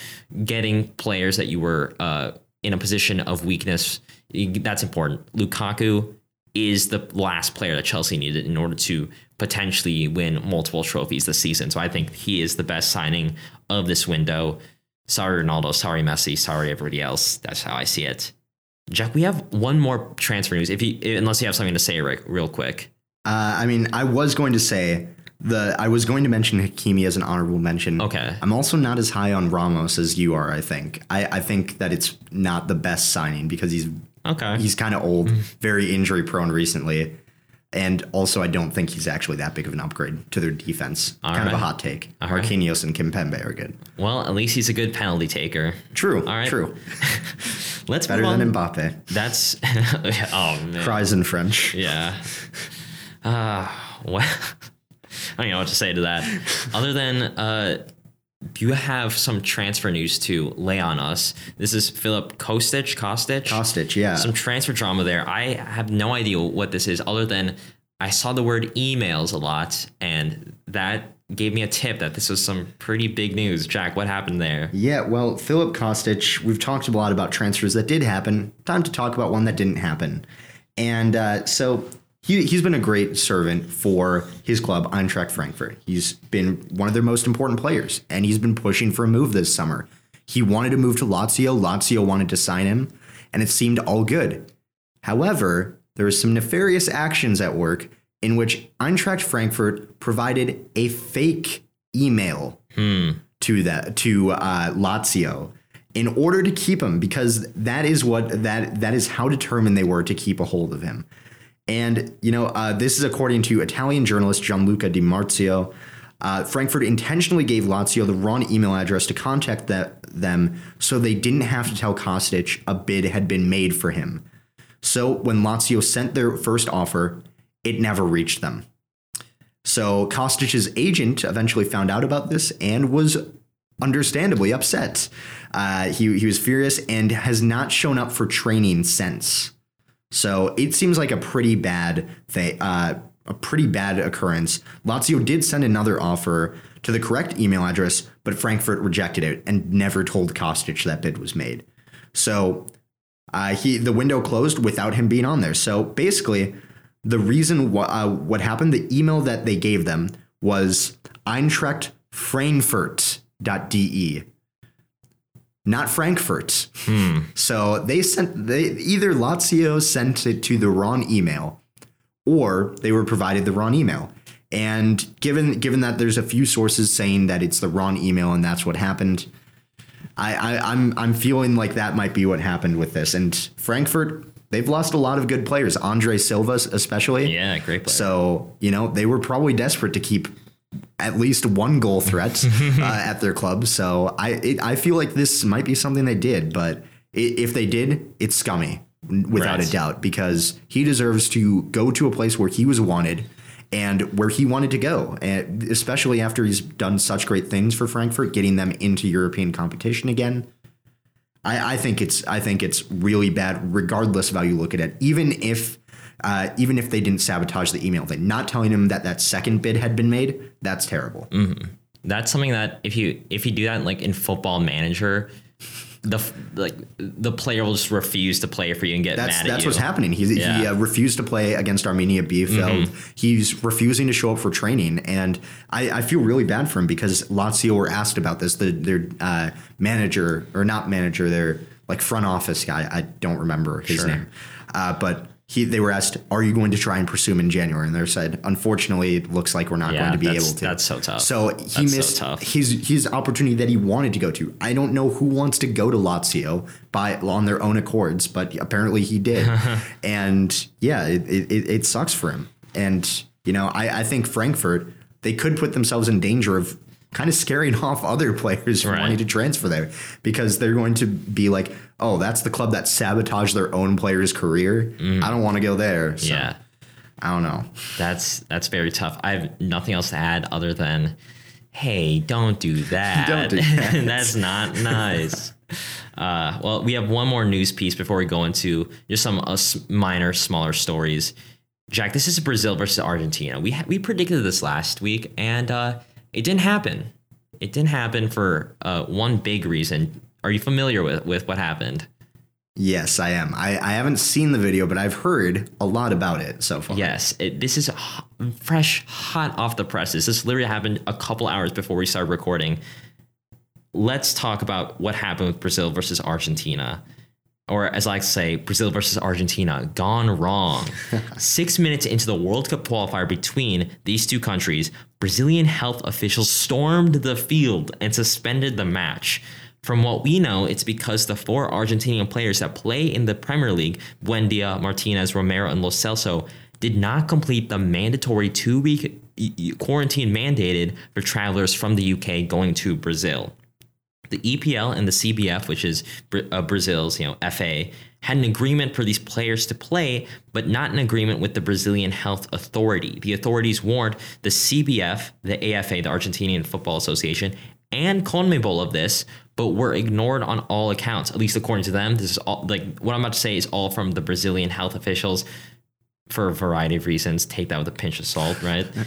getting players that you were uh, in a position of weakness, that's important. Lukaku is the last player that Chelsea needed in order to potentially win multiple trophies this season. So I think he is the best signing of this window. Sorry, Ronaldo. Sorry, Messi. Sorry, everybody else. That's how I see it. Jack, we have one more transfer news. If you, unless you have something to say, Rick, real quick. Uh, I mean, I was going to say the I was going to mention Hakimi as an honorable mention. Okay. I'm also not as high on Ramos as you are. I think. I, I think that it's not the best signing because he's Okay. he's kind of old, very injury prone recently, and also I don't think he's actually that big of an upgrade to their defense. kind of a hot take. All right. Marquinhos and Kimpembe are good. well, at least he's a good penalty taker. True. All right. True. Let's Better on. than Mbappe. That's oh man. Cries in French. Yeah. Uh, well, I don't know what to say to that. Other than uh, you have some transfer news to lay on us. This is Filip Kostic. Kostic. Kostic, yeah. Some transfer drama there. I have no idea what this is, other than I saw the word emails a lot, and that gave me a tip that this was some pretty big news. Jack, what happened there? Yeah, well, Filip Kostic, we've talked a lot about transfers that did happen. Time to talk about one that didn't happen. And uh, so he, he's been a great servant for his club, Eintracht Frankfurt. He's been one of their most important players, and he's been pushing for a move this summer. He wanted to move to Lazio, Lazio wanted to sign him, and it seemed all good. However, there was some nefarious actions at work in which Eintracht Frankfurt provided a fake email to that to uh, Lazio in order to keep him because that is what that that is how determined they were to keep a hold of him. And you know, uh, this is according to Italian journalist Gianluca Di Marzio. Uh, Frankfurt intentionally gave Lazio the wrong email address to contact them, so they didn't have to tell Kostic a bid had been made for him. So when Lazio sent their first offer, it never reached them. So Kostic's agent eventually found out about this and was understandably upset. Uh, he, he was furious and has not shown up for training since. So it seems like a pretty bad thing, uh, a pretty bad occurrence. Lazio did send another offer to the correct email address, but Frankfurt rejected it and never told Kostic that bid was made. So uh, he the window closed without him being on there. So basically, the reason wh- uh, what happened, the email that they gave them was Eintracht Frankfurt.de, not Frankfurt. Hmm. So they sent they either Lazio sent it to the wrong email, or they were provided the wrong email. And given given that there's a few sources saying that it's the wrong email and that's what happened, I, I I'm I'm feeling like that might be what happened with this. And Frankfurt, they've lost a lot of good players, Andre Silva especially. Yeah, great player. So you know they were probably desperate to keep at least one goal threat uh, at their club. So I it, I feel like this might be something they did, but if they did, it's scummy without Right. a doubt because he deserves to go to a place where he was wanted and where he wanted to go, and especially after he's done such great things for Frankfurt, getting them into European competition again. I, I think it's I think it's really bad, regardless of how you look at it. Even if uh, even if they didn't sabotage the email thing, not telling him that that second bid had been made, that's terrible. that's something that if you if you do that like in football manager the like the player will just refuse to play for you and get That's mad at that's you. what's happening. He he uh, refused to play against Arminia Bielefeld. He's refusing to show up for training, and I, I feel really bad for him because Lazio were asked about this. The, their uh, manager or not manager, their like front office guy. I don't remember his Sure. name, uh, but. He, they were asked, "Are you going to try and pursue him in January?" And they said, "Unfortunately, it looks like we're not Yeah, going to be able to." that's so tough. So he That's so missed tough. his his opportunity that he wanted to go to. I don't know who wants to go to Lazio by on their own accords, but apparently he did. and yeah, it, it, it- it sucks for him. And you know, I, I think Frankfurt they could put themselves in danger of kind of scaring off other players from Right. wanting to transfer there because they're going to be like, oh, that's the club that sabotaged their own player's career. I don't want to go there. So, Mm. yeah. I don't know. That's that's very tough. I have nothing else to add other than, hey, don't do that. Don't do that. that's not nice. Uh, well, we have one more news piece before we go into just some uh, minor, smaller stories. Jack, this is Brazil versus Argentina. We ha- we predicted this last week, and uh, it didn't happen. It didn't happen for uh, one big reason. Are you familiar with with what happened? Yes, I am. I, I haven't seen the video, but I've heard a lot about it so far. Yes, it, this is fresh, hot off the presses. This literally happened a couple hours before we started recording. Let's talk about what happened with Brazil versus Argentina. Or, as I like to say, Brazil versus Argentina, gone wrong. Six minutes into the World Cup qualifier between these two countries, Brazilian health officials stormed the field and suspended the match. From what we know, it's because the four Argentinian players that play in the Premier League, Buendia, Martinez, Romero, and Lo Celso, did not complete the mandatory two week quarantine mandated for travelers from the UK going to Brazil. The EPL and the CBF, which is uh, Brazil's, you know, FA, had an agreement for these players to play, but not an agreement with the Brazilian Health Authority. The authorities warned the CBF, the AFA, the Argentinian Football Association, and CONMEBOL of this, but were ignored on all accounts. At least according to them, this is all like what I'm about to say is all from the Brazilian health officials for a variety of reasons. Take that with a pinch of salt, right?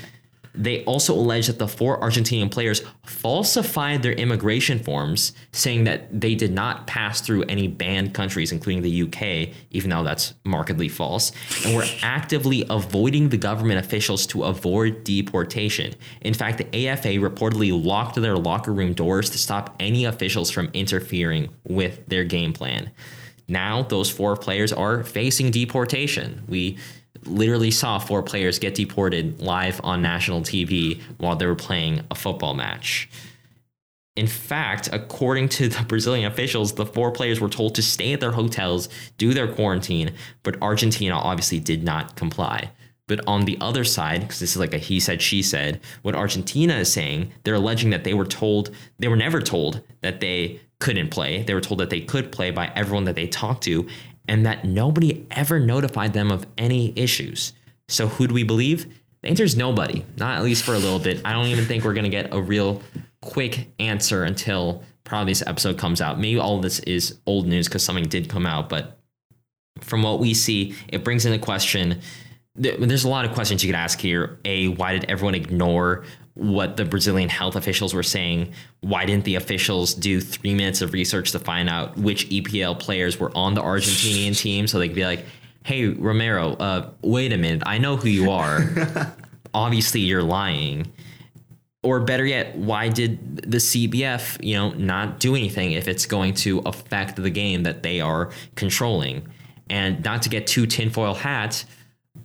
They also allege that the four Argentinian players falsified their immigration forms, saying that they did not pass through any banned countries, including the UK, even though that's markedly false, and were actively avoiding the government officials to avoid deportation. In fact, the AFA reportedly locked their locker room doors to stop any officials from interfering with their game plan. Now, those four players are facing deportation. We literally saw four players get deported live on national TV while they were playing a football match. In fact, according to the Brazilian officials, the four players were told to stay at their hotels, do their quarantine, but Argentina obviously did not comply. But on the other side, because this is like a he said, she said, what Argentina is saying, they're alleging that they were told, they were never told that they couldn't play. They were told that they could play by everyone that they talked to, and that nobody ever notified them of any issues. So who do we believe? The answer is nobody, not at least for a little bit. I don't even think we're going to get a real quick answer until probably this episode comes out. Maybe all this is old news because something did come out, but from what we see, it brings into question. There's a lot of questions you could ask here. A, why did everyone ignore what the Brazilian health officials were saying? Why didn't the officials do three minutes of research to find out which EPL players were on the Argentinian team so they could be like, hey, Romero, uh, wait a minute, I know who you are. Obviously, you're lying. Or better yet, why did the CBF, you know, not do anything if it's going to affect the game that they are controlling? And not to get too tinfoil hat,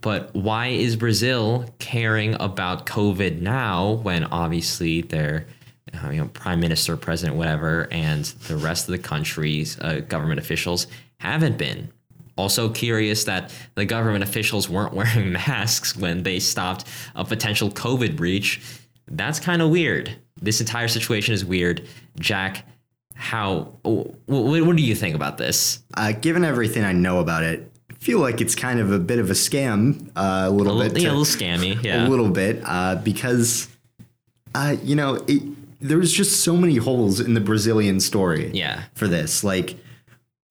but why is Brazil caring about COVID now when obviously their uh, you know, prime minister, president, whatever, and the rest of the country's uh, government officials haven't been? Also curious that the government officials weren't wearing masks when they stopped a potential COVID breach. That's kind of weird. This entire situation is weird. Jack, how? What, what do you think about this? Uh, given everything I know about it, feel like it's kind of a bit of a scam, uh, a little A bit. little, yeah, a little scammy. Yeah. a little bit uh, because uh, you know it, there's just so many holes in the Brazilian story Yeah. for this. Like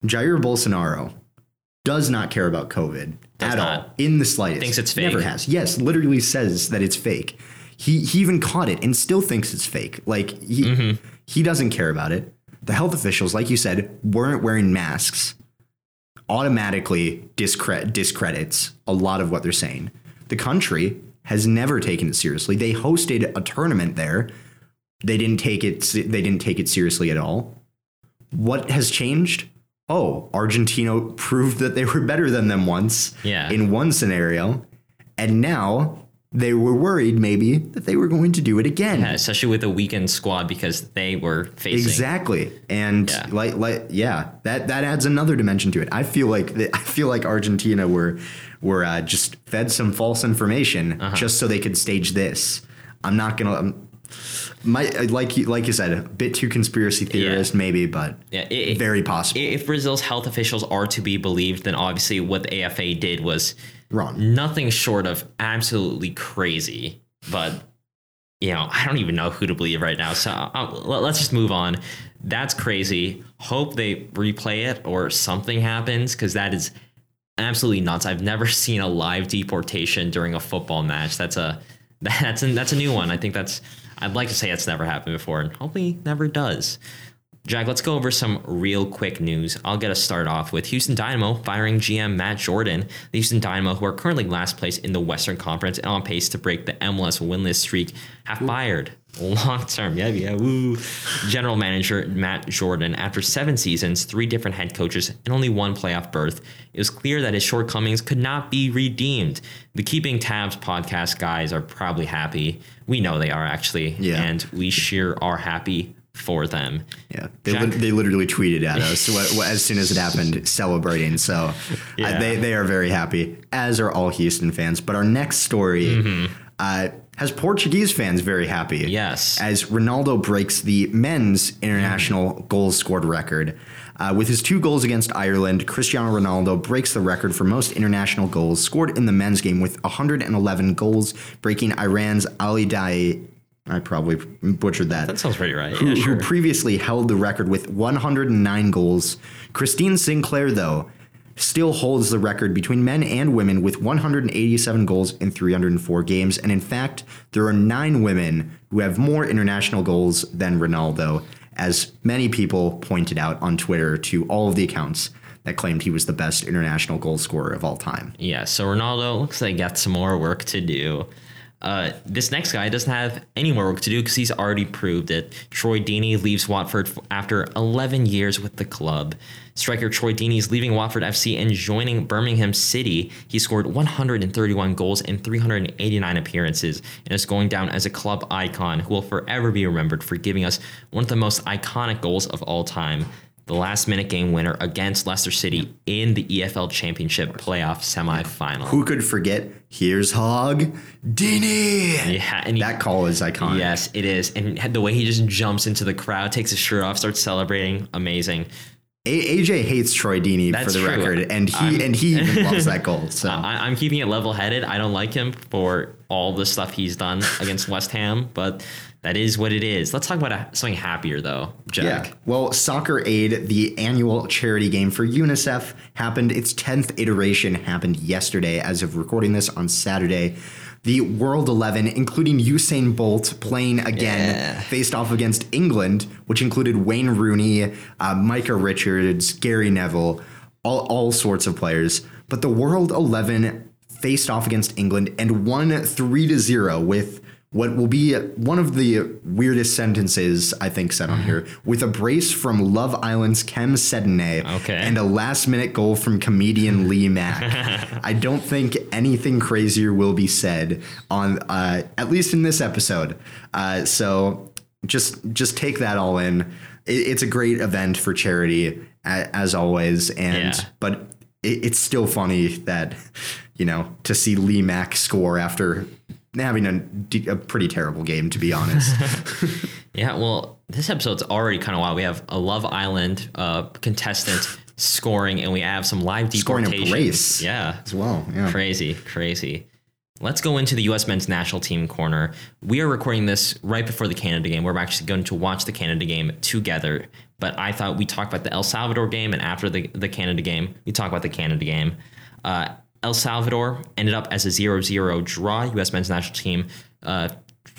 Jair Bolsonaro does not care about COVID Does at not. all in the slightest. Thinks it's fake. Never has. Yes, literally says that it's fake. He he even caught it and still thinks it's fake. Like he Mm-hmm. he doesn't care about it. the health officials, like you said, weren't wearing masks, automatically discre- discredits a lot of what they're saying. The country has never taken it seriously. They hosted a tournament there. They didn't take it. They didn't take it seriously at all. What has changed? Oh, Argentina proved that they were better than them once. Yeah. In one scenario, and now they were worried maybe that they were going to do it again. Yeah, especially with a weakened squad because they were facing. Exactly, and Yeah. like like yeah, that that adds another dimension to it. I feel like that, I feel like Argentina were were uh, just fed some false information Uh-huh. just so they could stage this. I'm not gonna. Um, my like you like you said, a bit too conspiracy theorist maybe, but Yeah, it- very possible. If Brazil's health officials are to be believed, then obviously what the AFA did was Wrong. nothing short of absolutely crazy. But you know, I don't even know who to believe right now. So uh, let- let's just move on. That's crazy. Hope they replay it or something happens because that is absolutely nuts. I've never seen a live deportation during a football match. That's a that's a, that's a new one. I think that's I'd like to say it's never happened before, and hopefully never does. Jack, let's go over some real quick news. I'll get us started off with Houston Dynamo firing GM Matt Jordan. The Houston Dynamo, who are currently last place in the Western Conference and on pace to break the MLS winless streak, have fired long term, yeah, yeah, woo. General manager Matt Jordan. After seven seasons, three different head coaches, and only one playoff berth, it was clear that his shortcomings could not be redeemed. The Keeping Tabs podcast guys are probably happy. We know they are actually, Yeah. and we sure are happy for them. Yeah, they, Jack- li- they literally tweeted at us as soon as it happened, celebrating. So uh, they they are very happy, as are all Houston fans. But our next story uh, has Portuguese fans very happy. Mm-hmm. Yes. as Ronaldo breaks the men's international goals scored record. Uh, with his two goals against Ireland, Cristiano Ronaldo breaks the record for most international goals scored in the men's game with 111 goals, breaking Iran's Ali Daei. I probably butchered that That sounds pretty right. who, Yeah, sure. who previously held the record with 109 goals. Christine Sinclair, though, still holds the record between men and women with 187 goals in 304 games. And in fact, there are nine women who have more international goals than Ronaldo, as many people pointed out on Twitter to all of the accounts that claimed he was the best international goal scorer of all time. Yeah, so Ronaldo looks like he got some more work to do. Uh, this next guy doesn't have any more work to do because he's already proved it. Troy Deeney leaves Watford after 11 years with the club. Striker Troy Deeney is leaving Watford FC and joining Birmingham City. He scored 131 goals in 389 appearances and is going down as a club icon who will forever be remembered for giving us one of the most iconic goals of all time the last minute game winner against Leicester City in the EFL Championship playoff semifinal. Who could forget? Here's Hogg Deeney. Yeah, and he, That call is iconic. yes, it is. And the way he just jumps into the crowd, takes his shirt off, starts celebrating, amazing. A- AJ hates Troy Deeney for the true. record, and he I'm- and he even loves that goal. So I, I'm keeping it level headed. I don't like him for all the stuff he's done against West Ham, but that is what it is. Let's talk about a, something happier though, Jack. yeah. Well, Soccer Aid, the annual charity game for UNICEF, happened. Its tenth iteration happened yesterday. As of recording this on Saturday, the World Eleven, including Usain Bolt playing again, Yeah. faced off against England, which included Wayne Rooney, uh, Micah Richards, Gary Neville, all all sorts of players. But the World Eleven faced off against England and won three to zero with what will be one of the weirdest sentences I think said on here, with a brace from Love Island's Kem Cetinay Okay. and a last minute goal from comedian Lee Mack. I don't think anything crazier will be said on uh, at least in this episode. Uh, so just just take that all in. It, it's a great event for charity as always, and Yeah. but it, it's still funny that you know to see Lee Mack score after having a pretty terrible game, to be honest. Yeah, well, this episode's already kind of wild. We have a Love Island uh, contestant scoring, and we have some live Scoring a deportations. brace. Yeah, as well, yeah. crazy, crazy. Let's go into the U.S. men's national team corner. We are recording this right before the Canada game. We're actually going to watch the Canada game together. But I thought we talked about the El Salvador game, and after the, the Canada game, we talk about the Canada game. Uh, El Salvador ended up as a 0 0 draw. U.S. men's national team uh,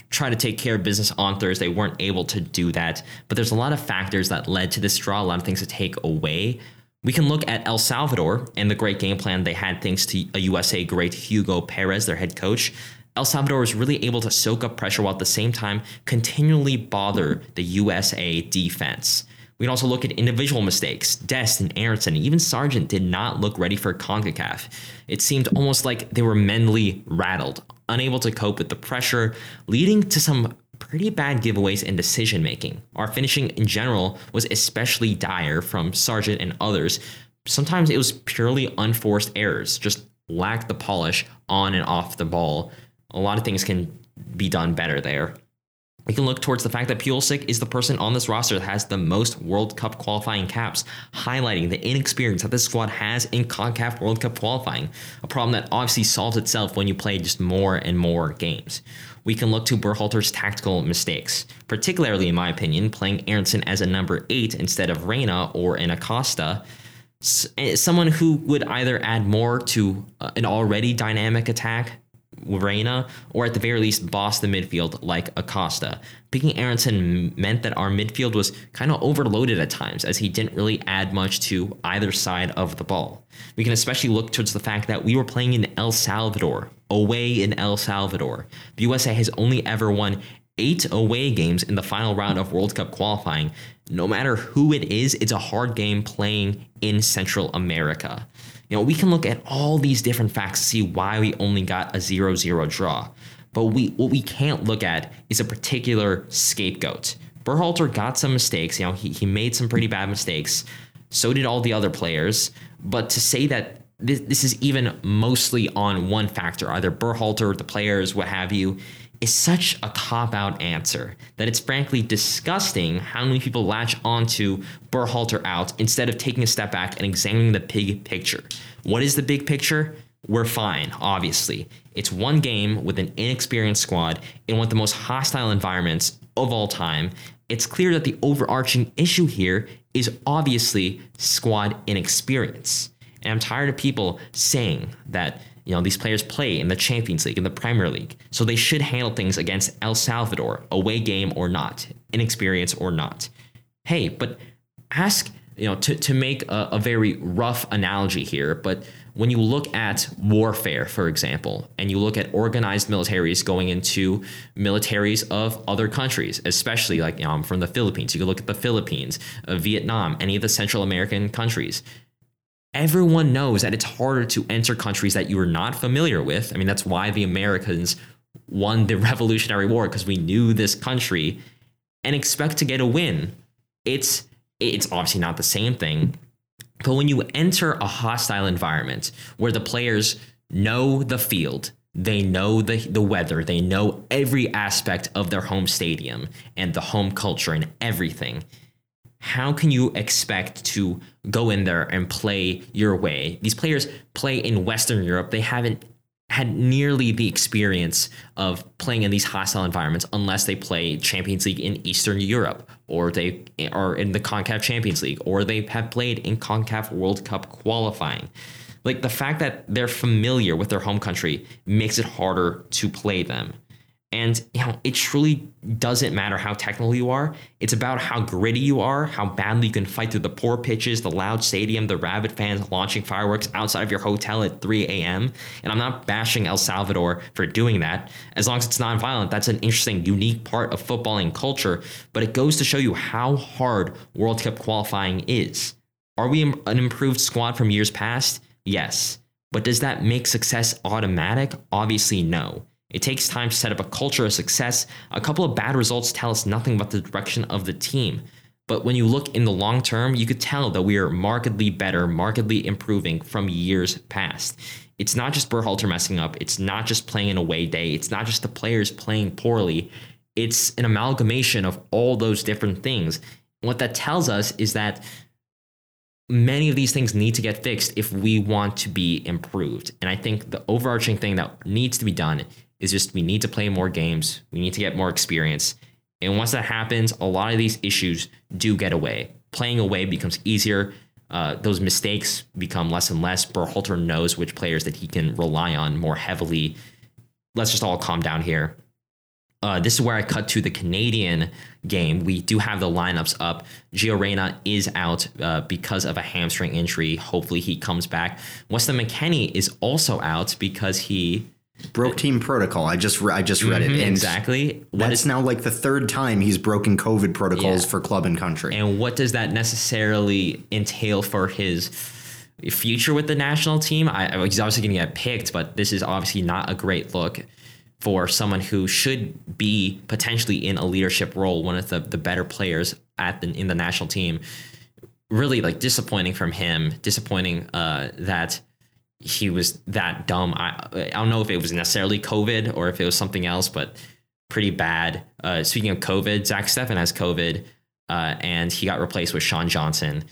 to take care of business on Thursday, weren't able to do that. But there's a lot of factors that led to this draw, a lot of things to take away. We can look at El Salvador and the great game plan they had thanks to a USA great Hugo Perez, their head coach. El Salvador was really able to soak up pressure while at the same time continually bother the USA defense. We can also look at individual mistakes. Dest and Aaronson, even Sargent did not look ready for CONCACAF. It seemed almost like they were mentally rattled, unable to cope with the pressure, leading to some pretty bad giveaways in decision making. Our finishing in general was especially dire from Sargent and others. Sometimes it was purely unforced errors, just lacked the polish on and off the ball. A lot of things can be done better there. We can look towards the fact that Pulisic is the person on this roster that has the most World Cup qualifying caps, highlighting the inexperience that this squad has in CONCACAF World Cup qualifying, a problem that obviously solves itself when you play just more and more games. We can look to Berhalter's tactical mistakes, particularly in my opinion, playing Aaronson as a number 8 instead of Reyna or an Acosta, eh, someone who would either add more to uh, an already dynamic attack Reyna, or at the very least, boss the midfield like Acosta. Picking Aaronson meant that our midfield was kind of overloaded at times, as he didn't really add much to either side of the ball. We can especially look towards the fact that we were playing in El Salvador, away in El Salvador. The USA has only ever won eight away games in the final round of World Cup qualifying. No matter who it is, it's a hard game playing in Central America. You know, we can look at all these different facts to see why we only got a 0-0 draw. But we what we can't look at is a particular scapegoat. Berhalter got some mistakes, you know, he, he made some pretty bad mistakes. So did all the other players. But to say that this, this is even mostly on one factor, either Berhalter, the players, what have you, is such a cop out answer that it's frankly disgusting how many people latch onto Berhalter out instead of taking a step back and examining the big picture. What is the big picture? We're fine, obviously. It's one game with an inexperienced squad in one of the most hostile environments of all time. It's clear that the overarching issue here is obviously squad inexperience. And I'm tired of people saying that you know, these players play in the Champions League, in the Premier League. So they should handle things against El Salvador, away game or not, inexperience or not. Hey, but ask, you know, to, to make a, a very rough analogy here, but when you look at warfare, for example, and you look at organized militaries going into militaries of other countries, especially like you know, I'm from the Philippines, you can look at the Philippines, uh, Vietnam, any of the Central American countries everyone knows that it's harder to enter countries that you are not familiar with. I mean, that's why the Americans won the Revolutionary War because we knew this country and expect to get a win. It's it's obviously not the same thing. But when you enter a hostile environment where the players know the field, they know the, the weather, they know every aspect of their home stadium and the home culture and everything, how can you expect to go in there and play your way? These players play in Western Europe. They haven't had nearly the experience of playing in these hostile environments unless they play Champions League in Eastern Europe or they are in the CONCACAF Champions League or they have played in CONCACAF World Cup qualifying. Like the fact that they're familiar with their home country makes it harder to play them. And you know, it truly doesn't matter how technical you are. It's about how gritty you are, how badly you can fight through the poor pitches, the loud stadium, the rabid fans launching fireworks outside of your hotel at 3 a.m. And I'm not bashing El Salvador for doing that. As long as it's non-violent, that's an interesting, unique part of footballing culture. But it goes to show you how hard World Cup qualifying is. Are we an improved squad from years past? Yes. But does that make success automatic? Obviously, no. It takes time to set up a culture of success. A couple of bad results tell us nothing about the direction of the team. But when you look in the long term, you could tell that we are markedly better, markedly improving from years past. It's not just Berhalter messing up. It's not just playing an away day. It's not just the players playing poorly. It's an amalgamation of all those different things. What that tells us is that many of these things need to get fixed if we want to be improved. And I think the overarching thing that needs to be done is just we need to play more games. We need to get more experience. And once that happens, a lot of these issues do get away. Playing away becomes easier. Uh, those mistakes become less and less. Berhalter knows which players that he can rely on more heavily. Let's just all calm down here. uh, this is where I cut to the Canadian game. We do have the lineups up. Gio Reyna is out uh, because of a hamstring injury. Hopefully he comes back. Weston McKennie is also out because he broke team protocol. I just re- I just read Mhm, it. And exactly. What That's is now like the third time he's broken COVID protocols Yeah. for club and country. and what does that necessarily entail for his future with the national team? I, I- he's obviously going to get picked, but this is obviously not a great look for someone who should be potentially in a leadership role, one of the, the better players at the in the national team. Really like disappointing from him. Disappointing uh, that he was that dumb. I I don't know if it was necessarily COVID or if it was something else, but pretty bad. Uh, speaking of COVID, Zach Steffen has COVID, uh, and he got replaced with Sean Johnson.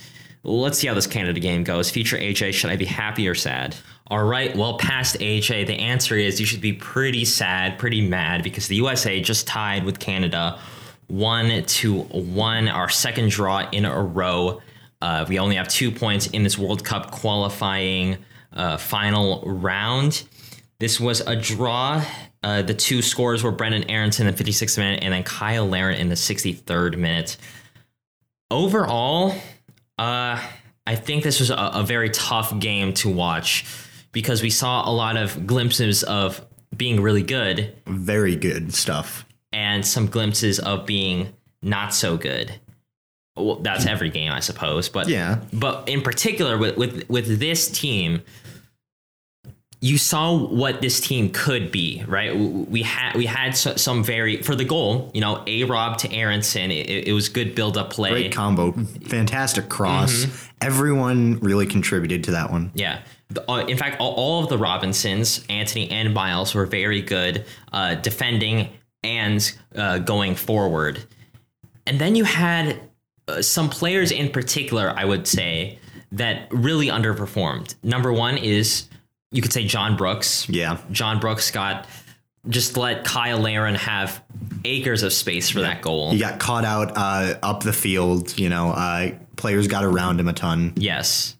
Let's see how this Canada game goes. Future AJ, should I be happy or sad? All right, well, past AJ, the answer is you should be pretty sad, pretty mad because the USA just tied with Canada one to one, our second draw in a row. Uh, we only have two points in this World Cup qualifying uh, final round. This was a draw. Uh, the two scores were Brenden Aaronson in the 56th minute and then Cyle Larin in the 63rd minute. Overall, uh, I think this was a, a very tough game to watch because we saw a lot of glimpses of being really good Very good stuff. and some glimpses of being not so good. Well, that's every game, I suppose. But Yeah. but in particular with with with this team, you saw what this team could be, right? We had we had some very for the goal, you know, a Rob to Aaronson. It, it was good build up play. Great combo. Fantastic cross. Mm-hmm. Everyone really contributed to that one. Yeah. Uh, in fact, all, all of the Robinsons, Antonee and Miles, were very good uh, defending and uh, going forward. And then you had uh, some players in particular, I would say, that really underperformed. Number one is you could say John Brooks. Yeah. John Brooks got just let Cyle Larin have acres of space for that goal. He got caught out uh, up the field. You know, uh, players got around him a ton. Yes.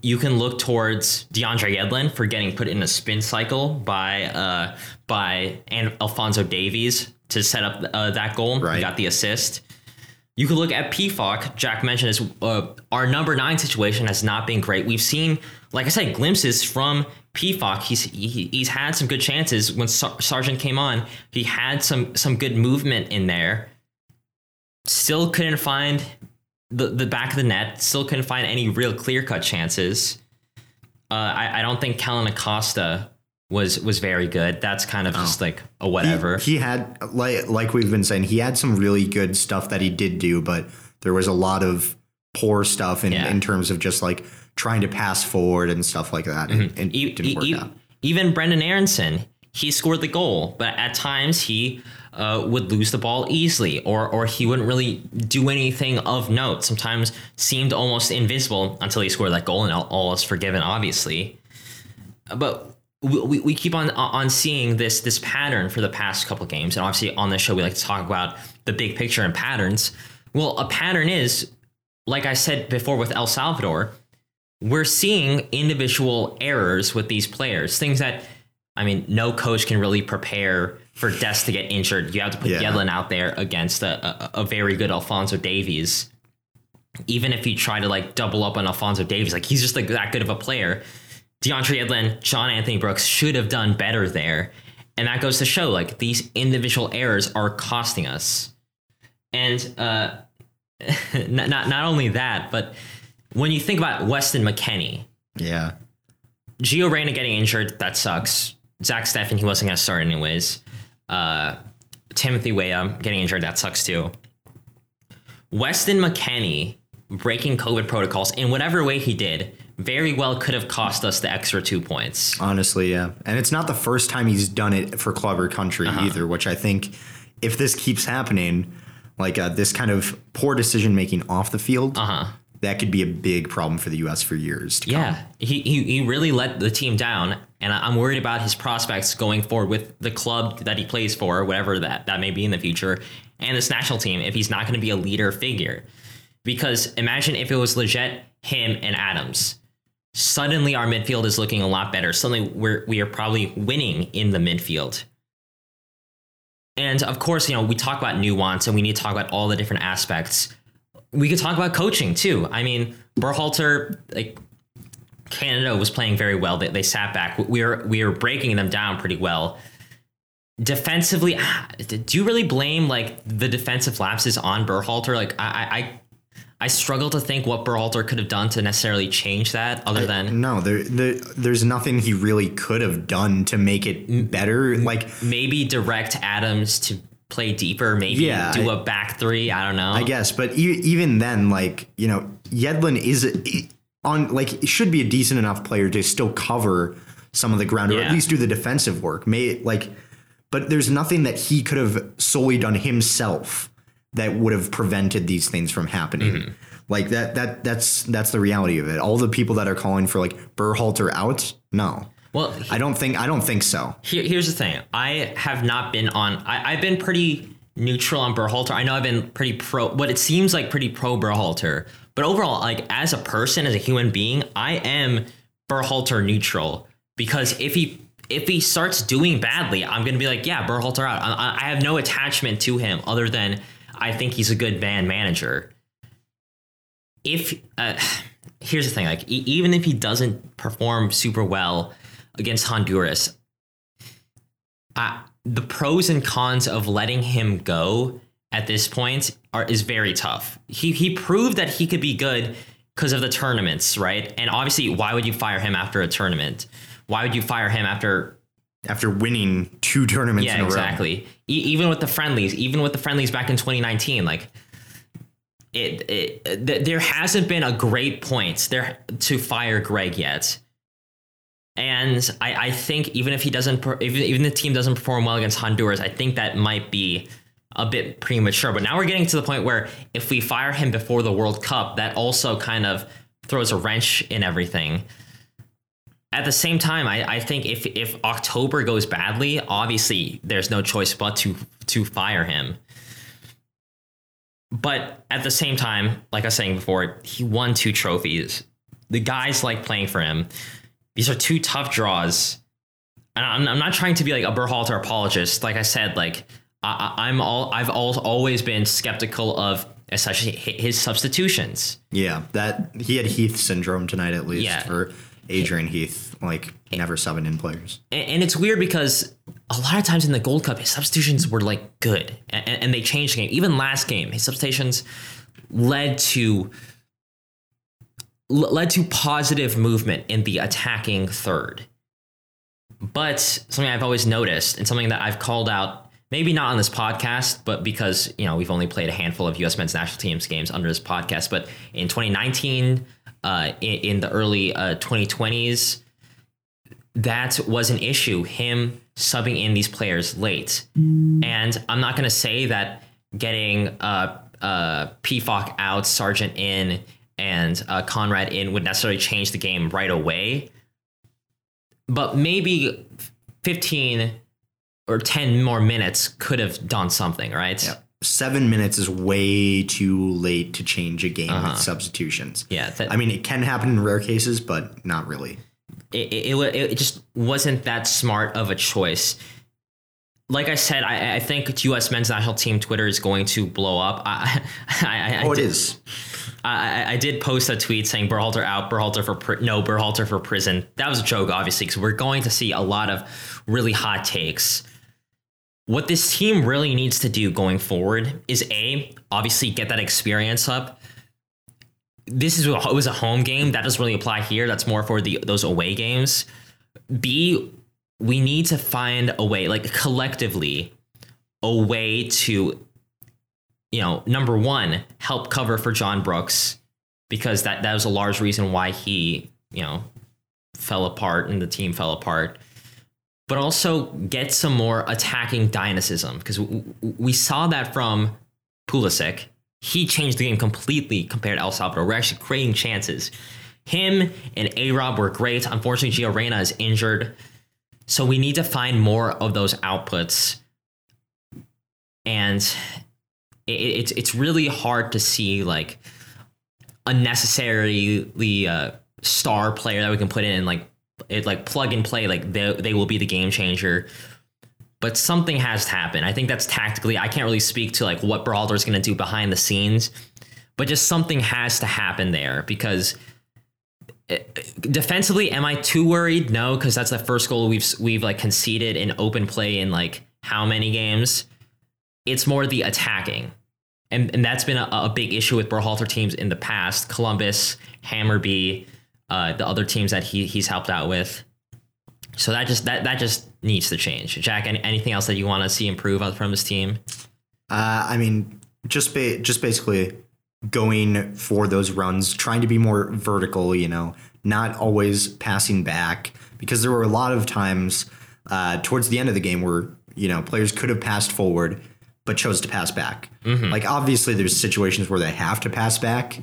You can look towards DeAndre Yedlin for getting put in a spin cycle by uh, by An- Alfonso Davies to set up uh, that goal. Right. He got the assist. You could look at Pefok. Jack mentioned this. Uh, our number nine situation has not been great. We've seen, like I said, glimpses from Pefok. He's he, he's had some good chances. When Sar- Sargent came on, he had some some good movement in there. Still couldn't find the, the back of the net. Still couldn't find any real clear cut chances. Uh, I, I don't think Kellyn Acosta was was very good. That's kind of just like a whatever. He, had like like we've been saying, he had some really good stuff that he did do, but there was a lot of poor stuff in, Yeah. in terms of just like trying to pass forward and stuff like that. And, and E- it didn't e- work e- out. Even Brenden Aaronson, he scored the goal, but at times he uh, would lose the ball easily, or or he wouldn't really do anything of note. Sometimes seemed almost invisible until he scored that goal, and all, all is forgiven, obviously. But we, we, keep on on seeing this this pattern for the past couple of games, and obviously on this show we like to talk about the big picture and patterns. Well, a pattern is, like I said before with El Salvador, we're seeing individual errors with these players, things that I mean, no coach can really prepare for Dest to get injured. You have to put Yeah. Yedlin out there against a, a, a very good Alfonso Davies. Even if you try to like double up on Alfonso Davies, like he's just like that good of a player. DeAndre Yedlin, John Anthony Brooks should have done better there. And that goes to show like these individual errors are costing us. And uh, not, not not only that, but when you think about Weston McKennie, Yeah. Gio Reyna getting injured, that sucks. Zach Steffen, he wasn't going to start anyways. Uh, Timothy Weah getting injured, that sucks too. Weston McKennie breaking COVID protocols in whatever way he did very well could have cost us the extra two points. Honestly, yeah. And it's not the first time he's done it for club or country Uh-huh. either, which I think if this keeps happening, like uh, this kind of poor decision making off the field, Uh huh. that could be a big problem for the U.S. for years to come. Yeah, he, he he really let the team down, and I'm worried about his prospects going forward with the club that he plays for, whatever that that may be in the future, and this national team if he's not going to be a leader figure. Because imagine if it was legit him and Adams. Suddenly, our midfield is looking a lot better. Suddenly, we're we are probably winning in the midfield. and of course, you know, we talk about nuance and we need to talk about all the different aspects. We could talk about coaching too. I mean, Berhalter, like Canada was playing very well. They, they sat back. We were we were breaking them down pretty well. Defensively, ah, do you really blame like the defensive lapses on Berhalter? Like I I I struggle to think what Berhalter could have done to necessarily change that, other than No, there, there there's nothing he really could have done to make it better. Like maybe direct Adams to play deeper, maybe Yeah, do I- a back three. I don't know. I guess, but e- even then, like you know, Yedlin is a- on like should be a decent enough player to still cover some of the ground or at least do the defensive work. May like, but there's nothing that he could have solely done himself that would have prevented these things from happening. Mm-hmm. Like that that that's that's the reality of it. All the people that are calling for like Berhalter out, no. well, I don't think I don't think so. Here, here's the thing. I have not been on. I, I've been pretty neutral on Berhalter. I know I've been pretty pro. What it seems like pretty pro Berhalter. But overall, like as a person, as a human being, I am Berhalter neutral because if he if he starts doing badly, I'm gonna be like, yeah, Berhalter out. I, I have no attachment to him other than I think he's a good band manager. If uh, here's the thing, like e- even if he doesn't perform super well against Honduras, uh, the pros and cons of letting him go at this point are is very tough. He he proved that he could be good because of the tournaments, right? And obviously, why would you fire him after a tournament? Why would you fire him after After winning two tournaments in yeah, exactly. E- even with the friendlies, even with the friendlies back in 2019, like it, it th- there hasn't been a great point there to fire Greg yet. And I, I think even if he doesn't, per- even even the team doesn't perform well against Honduras, I think that might be a bit premature. But now we're getting to the point where if we fire him before the World Cup, that also kind of throws a wrench in everything at the same time, I, I think if if October goes badly, obviously there's no choice but to to fire him. But at the same time, like I was saying before, he won two trophies. The guys like playing for him. These are two tough draws. And I'm, I'm not trying to be like a Berhalter apologist. Like I said, like I, I'm all I've al- always been skeptical of especially his substitutions. Yeah, that he had Heath syndrome tonight at least Yeah. for Adrian Heath, like never subbing in players. and, it's weird because a lot of times in the Gold Cup, his substitutions were like good, and, and they changed the game. Even last game, his substitutions led to led to positive movement in the attacking third. But something I've always noticed, and something that I've called out, maybe not on this podcast, but because you know we've only played a handful of U.S. men's national teams games under this podcast, but in 2019, uh, in, in the early uh, 2020s that was an issue him subbing in these players late. And i'm not going to say that getting uh uh Pefok out Sargent in and uh, Konrad in would necessarily change the game right away. But maybe 15 or 10 more minutes could have done something right Seven minutes is way too late to change a game with substitutions. Uh-huh. yeah that, I mean, it can happen in rare cases, but not really. it, it, it, it just wasn't that smart of a choice. Like I said, I, I think U.S. men's national team Twitter is going to blow up. I, I, I, Oh, it did, is. I, I- I did post a tweet saying Berhalter out, Berhalter for no, Berhalter for prison. That was a joke, obviously, because we're going to see a lot of really hot takes. What this team really needs to do going forward is a obviously get that experience up. This is it was a home game that doesn't really apply here. That's more for the those away games. B, we need to find a way, like collectively, a way to, you know, number one, help cover for John Brooks because that that was a large reason why he, you know, fell apart and the team fell apart. But also get some more attacking dynamism because we, we saw that from Pulisic. He changed the game completely compared to El Salvador. We're actually creating chances. Him and A Rob were great. Unfortunately, Gio Reyna is injured. So we need to find more of those outputs. And it, it's it's really hard to see like unnecessarily uh, star player that we can put in like it like plug and play like they, they will be the game changer but something has to happen. I think that's tactically. I can't really speak to like what Berhalter is going to do behind the scenes, but just something has to happen there because eh, defensively, am I too worried? No, because that's the first goal we've we've like conceded in open play in like how many games? It's more the attacking. And, and that's been a, a big issue with Berhalter teams in the past. Columbus, Hammarby, uh, the other teams that he he's helped out with. So that just that that just needs to change. Jack, any, anything else that you want to see improve from this team? Uh, I mean, just ba- just basically going for those runs, trying to be more vertical. You know, not always passing back because there were a lot of times uh, towards the end of the game where you know players could have passed forward but chose to pass back. Mm-hmm. Like obviously, there's situations where they have to pass back,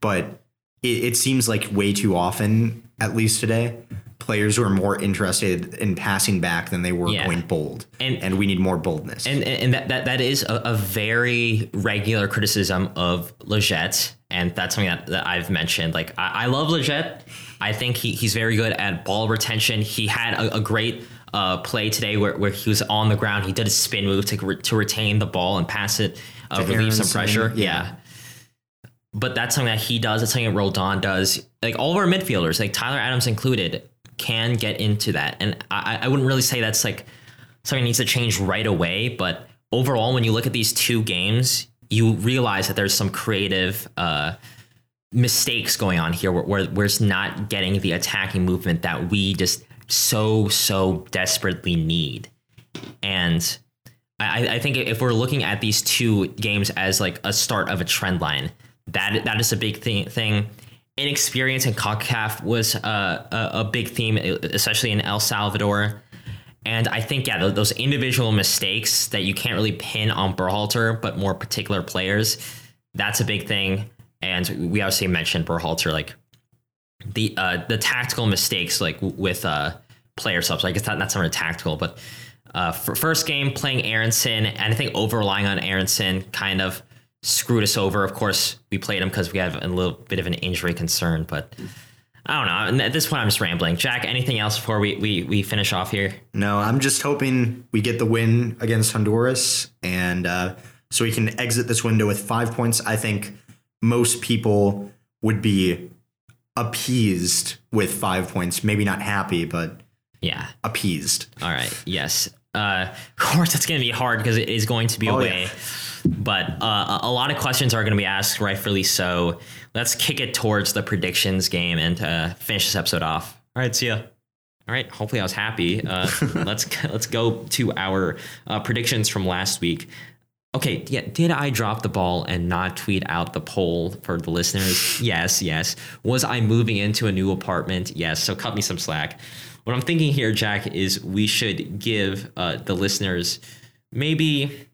but it, it seems like way too often, at least today, players who are more interested in passing back than they were yeah. going bold. And, and we need more boldness. And and that that, that is a, a very regular criticism of Lletget. And that's something that, that I've mentioned. Like I, I love Lletget. I think he, he's very good at ball retention. He had a, a great uh, play today where, where he was on the ground. He did a spin move to, re- to retain the ball and pass it, uh, relieve some pressure. Yeah. yeah. But that's something that he does. That's something that Roldan does. Like all of our midfielders, like Tyler Adams included, can get into that. And I, I wouldn't really say that's like something needs to change right away. But overall, when you look at these two games, you realize that there's some creative uh, mistakes going on here where, where, where it's not getting the attacking movement that we just so so desperately need and I, I think if we're looking at these two games as like a start of a trend line that that is a big thing thing. Inexperience in CONCACAF was uh, a, a big theme especially in El Salvador. And I think yeah those individual mistakes that you can't really pin on Berhalter but more particular players that's a big thing. And we obviously mentioned Berhalter like the uh, the tactical mistakes like with uh, player subs. I guess that, that's not really tactical, but uh, for first game playing Aaronson, and I think over relying on Aaronson kind of screwed us over. Of course, we played him because we have a little bit of an injury concern, but. I don't know. At this point, I'm just rambling. Jack, anything else before we, we, we finish off here? No, I'm just hoping we get the win against Honduras, and uh, so we can exit this window with five points. I think most people would be appeased with five points. Maybe not happy, but yeah, appeased. All right. Yes. Uh, of course, that's going to be hard because it is going to be oh, away. Yeah. But uh, a lot of questions are going to be asked, rightfully so. Let's kick it towards the predictions game and uh, finish this episode off. All right, see ya. All right. Hopefully, I was happy. Uh, let's let's go to our uh, predictions from last week. Okay, yeah, did I drop the ball and not tweet out the poll for the listeners? yes, yes. Was I moving into a new apartment? Yes, so cut me some slack. What I'm thinking here, Jack, is we should give uh, the listeners maybe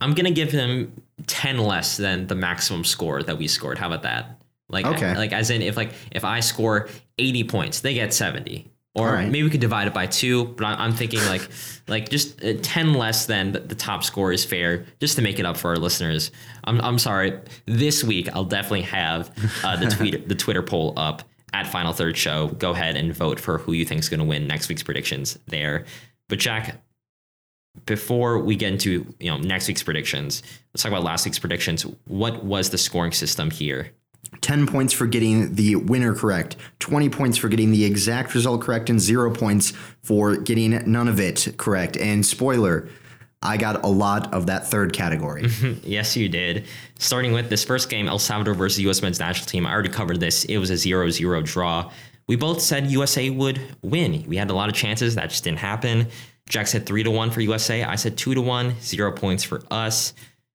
I'm gonna give them 10 less than the maximum score that we scored. How about that? Like, okay. like as in if like if I score 80 points, they get 70 or right. maybe we could divide it by two but i'm thinking like like just uh, 10 less than the top score is fair just to make it up for our listeners i'm, I'm sorry this week i'll definitely have uh, the tweet the twitter poll up at final third show go ahead and vote for who you think is going to win next week's predictions there but jack before we get into you know next week's predictions let's talk about last week's predictions what was the scoring system here 10 points for getting the winner correct, 20 points for getting the exact result correct, and zero points for getting none of it correct. And spoiler, I got a lot of that third category. yes, you did. Starting with this first game, El Salvador versus U.S. men's national team. I already covered this. It was a 0 0 draw. We both said USA would win. We had a lot of chances. That just didn't happen. Jack said 3 to 1 for USA. I said 2 to 1, zero points for us.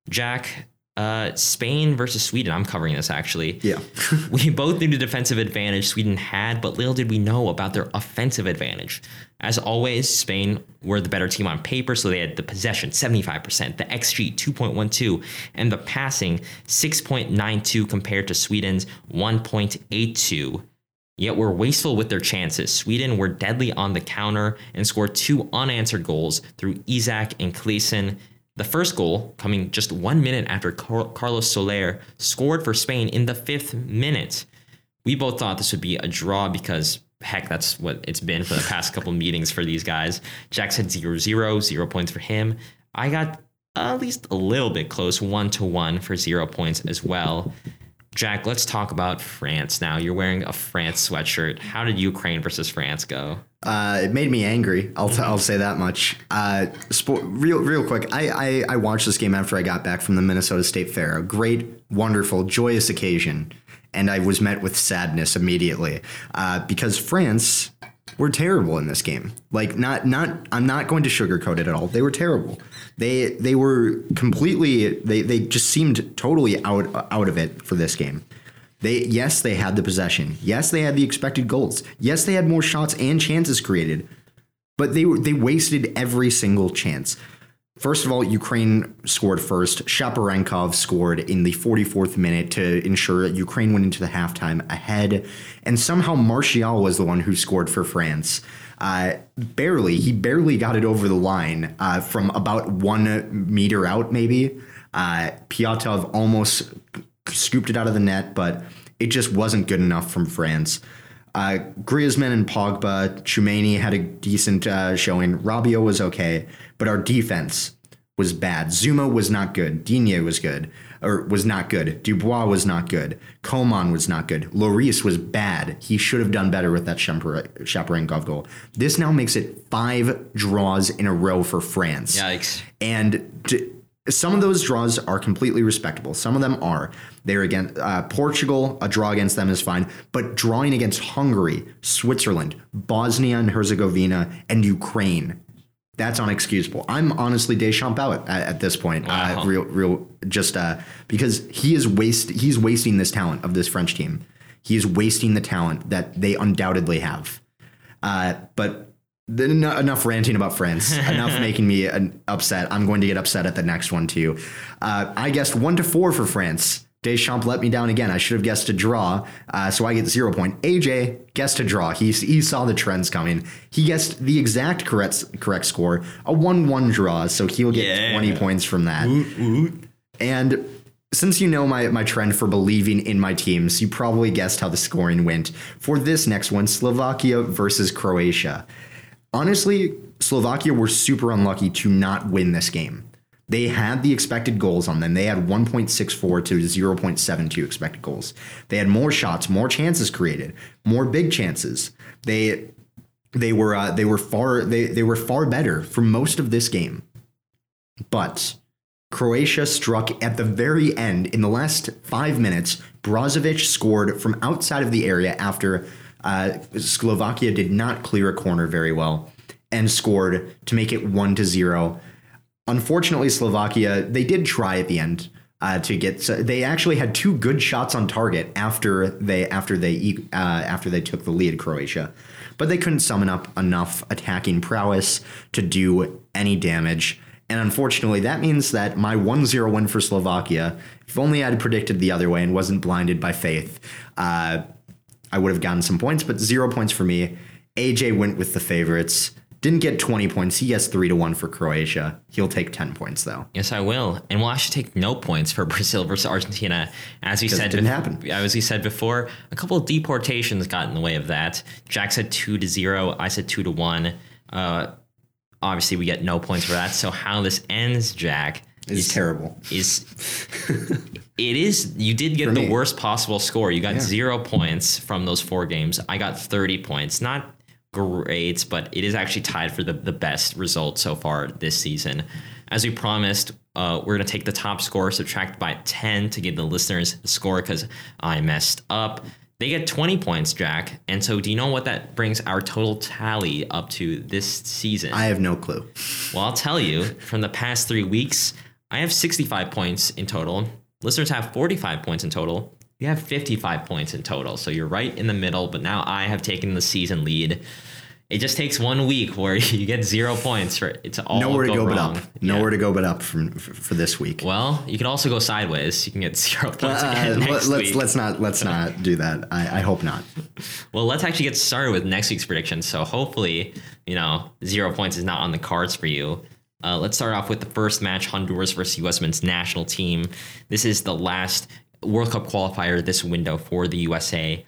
Jack, uh, Spain versus Sweden. I'm covering this actually. Yeah. we both knew the defensive advantage Sweden had, but little did we know about their offensive advantage. As always, Spain were the better team on paper, so they had the possession 75%, the XG 2.12, and the passing 6.92 compared to Sweden's 1.82. Yet were wasteful with their chances. Sweden were deadly on the counter and scored two unanswered goals through Isak and Claesson the first goal, coming just one minute after Car- Carlos Soler scored for Spain in the fifth minute. We both thought this would be a draw because heck, that's what it's been for the past couple meetings for these guys. Jack said zero zero, zero points for him. I got at least a little bit close, one to one for zero points as well. Jack, let's talk about France now. You're wearing a France sweatshirt. How did Ukraine versus France go? Uh, it made me angry. I'll, t- I'll say that much. Uh, real real quick. I, I I watched this game after I got back from the Minnesota State Fair. A great, wonderful, joyous occasion, and I was met with sadness immediately uh, because France were terrible in this game. Like not not I'm not going to sugarcoat it at all. They were terrible. They they were completely they they just seemed totally out out of it for this game. They yes, they had the possession. Yes, they had the expected goals. Yes, they had more shots and chances created. But they were they wasted every single chance. First of all, Ukraine scored first. Shaparenkov scored in the 44th minute to ensure that Ukraine went into the halftime ahead. And somehow Martial was the one who scored for France. Uh, barely, he barely got it over the line uh, from about one meter out, maybe. Uh, Piatov almost scooped it out of the net, but it just wasn't good enough from France. Uh, Griezmann and Pogba, Tchouameni had a decent uh, showing. Rabiot was okay, but our defense was bad. Zouma was not good. Digne was good, or was not good. Dubois was not good. Coman was not good. Lloris was bad. He should have done better with that Shaparenkov goal. This now makes it five draws in a row for France. Yikes. And to, some of those draws are completely respectable. Some of them are. They're against uh, Portugal. A draw against them is fine, but drawing against Hungary, Switzerland, Bosnia and Herzegovina, and Ukraine. That's unexcusable. I'm honestly Deschamps out at, at this point. Uh, real, real, just uh, because he is waste. He's wasting this talent of this French team. He is wasting the talent that they undoubtedly have. Uh, but eno- enough ranting about France. enough making me uh, upset. I'm going to get upset at the next one too. Uh, I guessed one to four for France. Deschamps let me down again. I should have guessed a draw, uh, so I get zero point. AJ guessed a draw. He he saw the trends coming. He guessed the exact correct correct score, a one-one draw. So he'll get Yeah. twenty points from that. And since you know my, my trend for believing in my teams, you probably guessed how the scoring went for this next one Slovakia versus Croatia. Honestly, Slovakia were super unlucky to not win this game. They had the expected goals on them. They had 1.64 to 0.72 expected goals. They had more shots, more chances created, more big chances. They they were uh, they were far they, they were far better for most of this game. But Croatia struck at the very end in the last five minutes. Brozovic scored from outside of the area after uh, Slovakia did not clear a corner very well and scored to make it one to zero. Unfortunately, Slovakia they did try at the end uh, to get. So they actually had two good shots on target after they after they uh, after they took the lead. Croatia, but they couldn't summon up enough attacking prowess to do any damage. And unfortunately, that means that my 1 0 win for Slovakia, if only I'd predicted the other way and wasn't blinded by faith, uh, I would have gotten some points, but zero points for me. AJ went with the favorites. Didn't get 20 points. He has 3 to 1 for Croatia. He'll take 10 points, though. Yes, I will, and we'll actually take no points for Brazil versus Argentina, as we said. it didn't bef- happen. As we said before, a couple of deportations got in the way of that. Jack said two to zero. I said two to one. Uh, obviously, we get no points for that. So how this ends, Jack, is terrible. is it is you did get For the me. worst possible score. You got Yeah. zero points from those four games. I got 30 points. Not great, but it is actually tied for the, the best result so far this season. As we promised, uh, we're going to take the top score, subtract by 10 to give the listeners the score because I messed up. They get 20 points, Jack. And so, do you know what that brings our total tally up to this season? I have no clue. Well, I'll tell you, from the past three weeks, I have 65 points in total. Listeners have 45 points in total. You have 55 points in total. So you're right in the middle, but now I have taken the season lead. It just takes one week where you get zero points for it's all Nowhere to go but wrong. up. Yeah. Nowhere to go but up from, for, this week. Well, you can also go sideways. You can get zero points Uh, again next let's week. let's not let's not do that. I, I hope not. Well, let's actually get started with next week's predictions. So hopefully, you know, zero points is not on the cards for you. Uh, let's start off with the first match: Honduras versus U.S. men's national team. This is the last World Cup qualifier this window for the USA.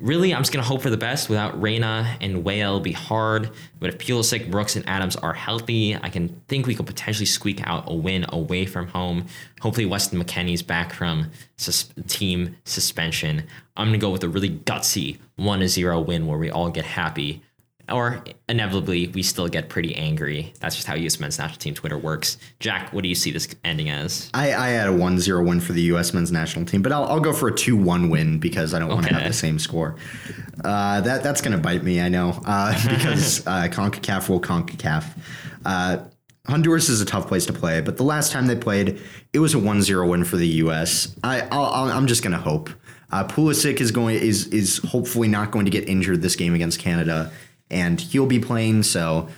really, I'm just gonna hope for the best. Without Reyna and Weah, be hard. But if Pulisic, Brooks, and Adams are healthy, I can think we could potentially squeak out a win away from home. Hopefully, Weston McKennie's back from sus- team suspension. I'm gonna go with a really gutsy 1 0 win where we all get happy or inevitably we still get pretty angry. That's just how U.S. men's national team Twitter works. Jack, what do you see this ending as? I, I had a 1-0 win for the U.S. men's national team, but I'll, I'll go for a 2-1 win because I don't want to have the same score. Uh, that that's gonna bite me, I know, uh, because uh, Concacaf will Concacaf. Uh, Honduras is a tough place to play, but the last time they played, it was a 1-0 win for the U.S. I I'll, I'll, I'm just gonna hope. Uh, Pulisic is going is is hopefully not going to get injured this game against Canada, and he'll be playing, so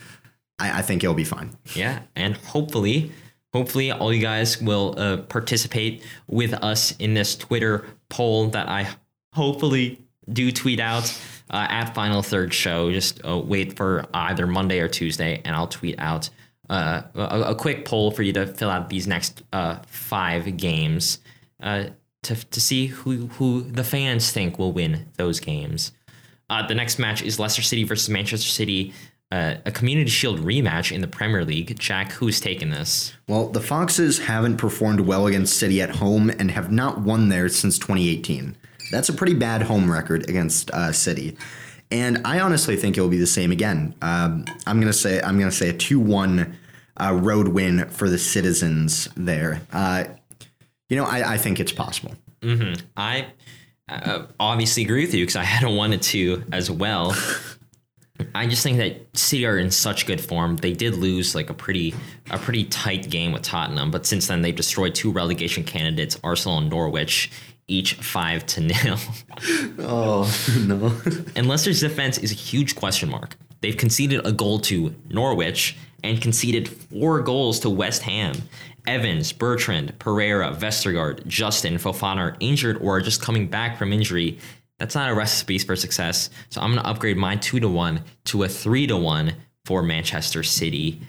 I, I think he'll be fine. Yeah, and hopefully, hopefully all you guys will uh, participate with us in this Twitter poll that I hopefully do tweet out uh, at Final Third Show. Just uh, wait for either Monday or Tuesday, and I'll tweet out uh, a, a quick poll for you to fill out these next uh, five games uh, to to see who who the fans think will win those games. Uh, the next match is Leicester City versus Manchester City, uh, a Community Shield rematch in the Premier League. Jack, who's taking this? Well, the Foxes haven't performed well against City at home and have not won there since 2018. That's a pretty bad home record against uh, City, and I honestly think it will be the same again. Um, I'm gonna say I'm gonna say a two-one uh, road win for the Citizens there. Uh, you know, I, I think it's possible. I uh, obviously agree with you because I had a one and two as well. I just think that City are in such good form. They did lose like a pretty a pretty tight game with Tottenham, but since then they've destroyed two relegation candidates, Arsenal and Norwich, each five to nil. Oh no! and Leicester's defense is a huge question mark. They've conceded a goal to Norwich and conceded four goals to West Ham. Evans, Bertrand, Pereira, Vestergaard, Justin, Fofana are injured or just coming back from injury. That's not a recipe for success. So I'm going to upgrade my two to one to a three to one for Manchester City.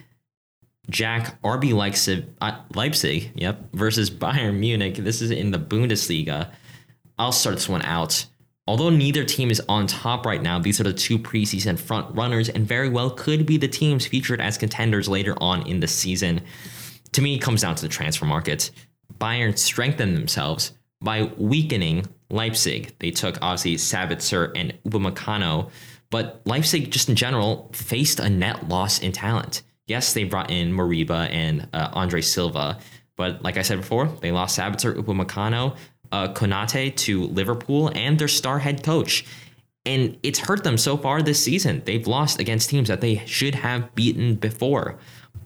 Jack RB Leipzig, uh, Leipzig, yep, versus Bayern Munich. This is in the Bundesliga. I'll start this one out. Although neither team is on top right now, these are the two preseason front runners and very well could be the teams featured as contenders later on in the season. To me, it comes down to the transfer market. Bayern strengthened themselves by weakening Leipzig. They took obviously Sabitzer and Upamecano, but Leipzig just in general faced a net loss in talent. Yes, they brought in Moriba and uh, Andre Silva, but like I said before, they lost Sabitzer, Upamecano, uh, Konate to Liverpool, and their star head coach. And it's hurt them so far this season. They've lost against teams that they should have beaten before.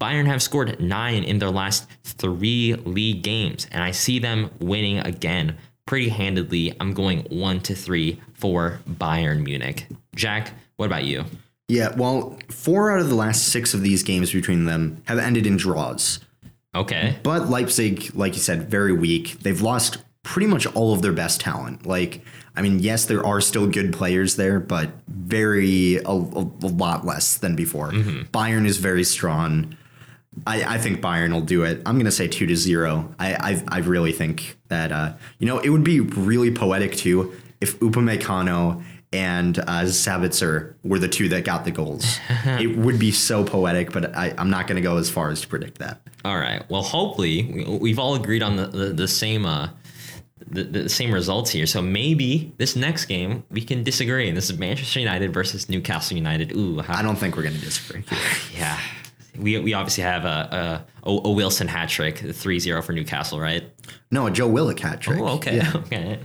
Bayern have scored nine in their last three league games, and I see them winning again pretty handedly. I'm going one to three for Bayern Munich. Jack, what about you? Yeah, well, four out of the last six of these games between them have ended in draws. Okay. But Leipzig, like you said, very weak. They've lost pretty much all of their best talent. Like, I mean, yes, there are still good players there, but very a, a, a lot less than before. Mm-hmm. Bayern is very strong. I, I think Bayern will do it. I'm going to say two to zero. I, I I really think that uh, you know it would be really poetic too if Upamecano and uh, Sabitzer were the two that got the goals. it would be so poetic, but I, I'm not going to go as far as to predict that. All right. Well, hopefully we, we've all agreed on the, the, the same uh, the, the same results here. So maybe this next game we can disagree. And this is Manchester United versus Newcastle United. Ooh, how, I don't think we're going to disagree. yeah. We, we obviously have a a, a, Wilson hat trick, 3-0 for Newcastle, right? No, a Joe Willock hat trick. Oh, okay. Yeah. Okay.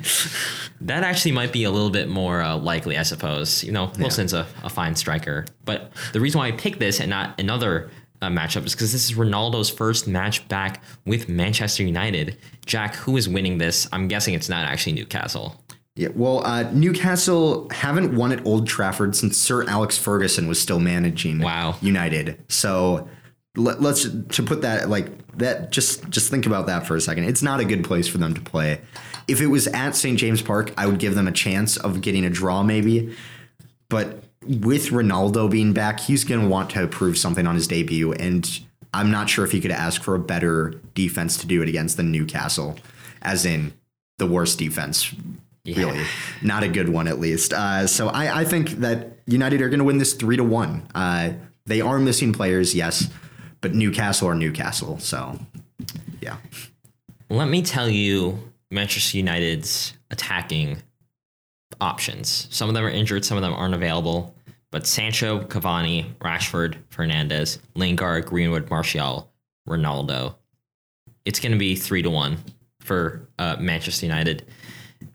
That actually might be a little bit more uh, likely, I suppose. You know, Wilson's a, a fine striker. But the reason why I picked this and not another uh, matchup is because this is Ronaldo's first match back with Manchester United. Jack, who is winning this? I'm guessing it's not actually Newcastle. Yeah, well, uh, Newcastle haven't won at Old Trafford since Sir Alex Ferguson was still managing Wow. United. So let, let's to put that like that. Just just think about that for a second. It's not a good place for them to play. If it was at St James Park, I would give them a chance of getting a draw, maybe. But with Ronaldo being back, he's going to want to prove something on his debut, and I'm not sure if he could ask for a better defense to do it against than Newcastle, as in the worst defense Really, not a good one at least. Uh, so I, I think that United are going to win this three to one. Uh, they are missing players, yes, but Newcastle are Newcastle. So yeah, Let me tell you Manchester United's attacking options. Some of them are injured, some of them aren't available. But Sancho, Cavani, Rashford, Fernandes, Lingard, Greenwood, Martial, Ronaldo. It's going to be three to one for uh, Manchester United.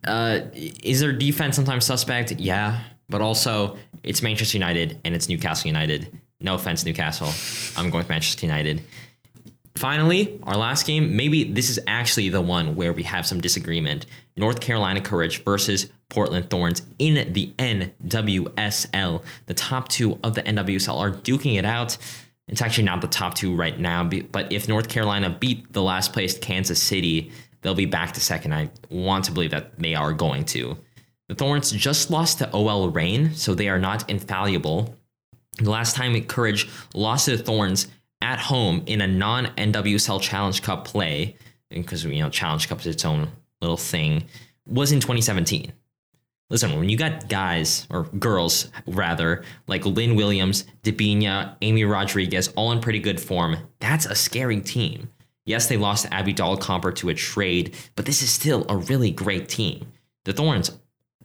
Uh, is their defense sometimes suspect? Yeah, but also it's Manchester United and it's Newcastle United. No offense, Newcastle. I'm going with Manchester United. Finally, our last game, maybe this is actually the one where we have some disagreement. North Carolina Courage versus Portland Thorns in the NWSL. The top two of the NWSL are duking it out. It's actually not the top two right now, but if North Carolina beat the last placed Kansas City, they'll be back to second. I want to believe that they are going to. The Thorns just lost to OL Reign, so they are not infallible. The last time Courage lost to the Thorns at home in a non NWSL Challenge Cup play, because you know Challenge Cup is its own little thing, was in 2017. Listen, when you got guys or girls rather like Lynn Williams, Debinha, Amy Rodriguez, all in pretty good form, that's a scary team. Yes, they lost Abby Dahlkemper to a trade, but this is still a really great team. The Thorns,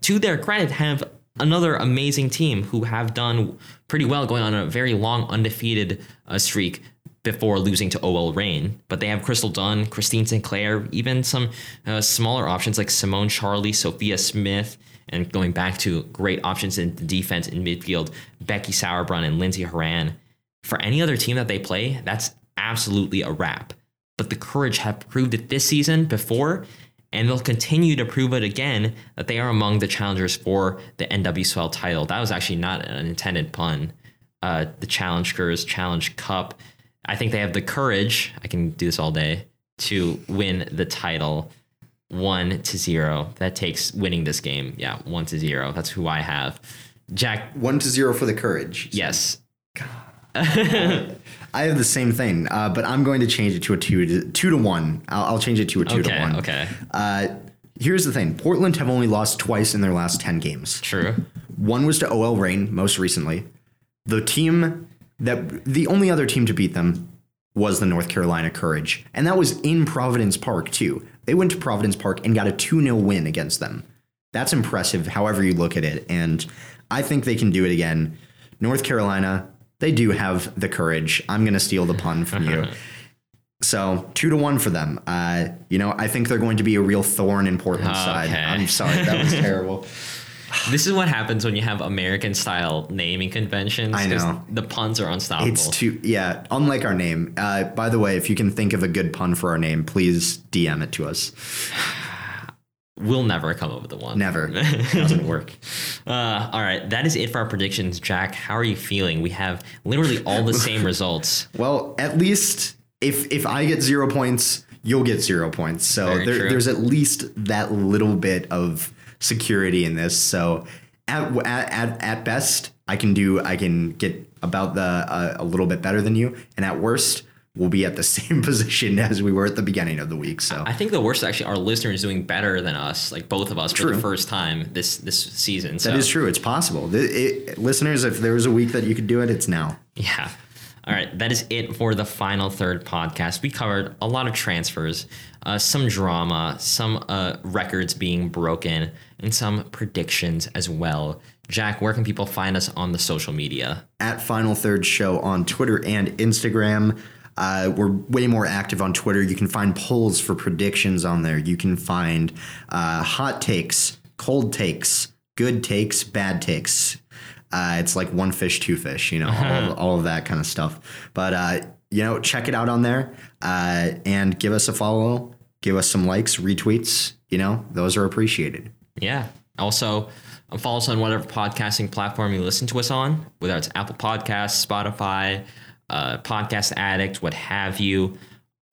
to their credit, have another amazing team who have done pretty well going on a very long undefeated uh, streak before losing to OL Reign. But they have Crystal Dunn, Christine Sinclair, even some uh, smaller options like Simone Charley, Sophia Smith, and going back to great options in defense in midfield, Becky Sauerbrunn and Lindsey Horan. For any other team that they play, that's absolutely a wrap. But the Courage have proved it this season before, and they'll continue to prove it again that they are among the challengers for the NWSL title. That was actually not an intended pun. Uh, the Challengers Challenge Cup. I think they have the courage. I can do this all day to win the title one to zero. That takes winning this game. Yeah, one to zero. That's who I have. Jack. One to zero for the courage. Yes. I have the same thing, uh, but I'm going to change it to a two to two to one. I'll, I'll change it to a two okay, to one. Okay. Uh, here's the thing: Portland have only lost twice in their last ten games. True. One was to OL Reign most recently. The team that the only other team to beat them was the North Carolina Courage, and that was in Providence Park too. They went to Providence Park and got a 2-0 win against them. That's impressive, however you look at it, and I think they can do it again. North Carolina, they do have the courage. I'm going to steal the pun from you. So two to one for them. Uh, you know, I think they're going to be a real thorn in Portland's side. I'm sorry, that was terrible. This is what happens when you have American style naming conventions. I know. The puns are unstoppable. It's too yeah. Unlike our name. Uh, by the way, if you can think of a good pun for our name, please DM it to us. we'll never come up with the one. Never It doesn't work. Uh, all right, that is it for our predictions, Jack. How are you feeling? We have literally all the same results. Well, at least if if I get zero points, you'll get zero points. So there, there's at least that little bit of security in this. So at at at, at best, I can do I can get about the uh, a little bit better than you, and at worst, we'll be at the same position as we were at the beginning of the week. So I think the worst is actually our listeners doing better than us, like both of us for the first time this this season. So that is true. It's possible. It- it- listeners, if there was a week that you could do it, it's now. Yeah. All right, that is it for the final third podcast. We covered a lot of transfers, uh, some drama, some uh, records being broken, and some predictions as well. Jack, where can people find us on the social media? at Final Third Show on Twitter and Instagram. Uh, we're way more active on Twitter. You can find polls for predictions on there. You can find uh, hot takes, cold takes, good takes, bad takes. Uh, it's like one fish, two fish, you know, all, of, all of that kind of stuff. But, uh, you know, check it out on there uh, and give us a follow, give us some likes, retweets. You know, those are appreciated. Yeah. Also, uh, follow us on whatever podcasting platform you listen to us on, whether it's Apple Podcasts, Spotify, uh, Podcast Addict, what have you.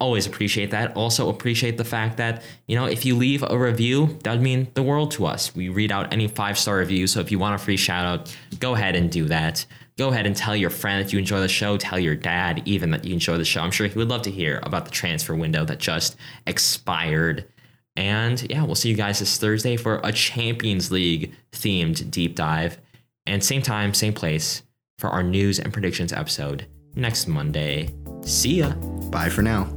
Always appreciate that. Also appreciate the fact that, you know, if you leave a review, that would mean the world to us. We read out any five star reviews. So if you want a free shout out, go ahead and do that. Go ahead and tell your friend that you enjoy the show. Tell your dad even that you enjoy the show. I'm sure he would love to hear about the transfer window that just expired. And yeah, we'll see you guys this Thursday for a Champions League themed deep dive. And same time, same place for our news and predictions episode next Monday. See ya. Bye for now.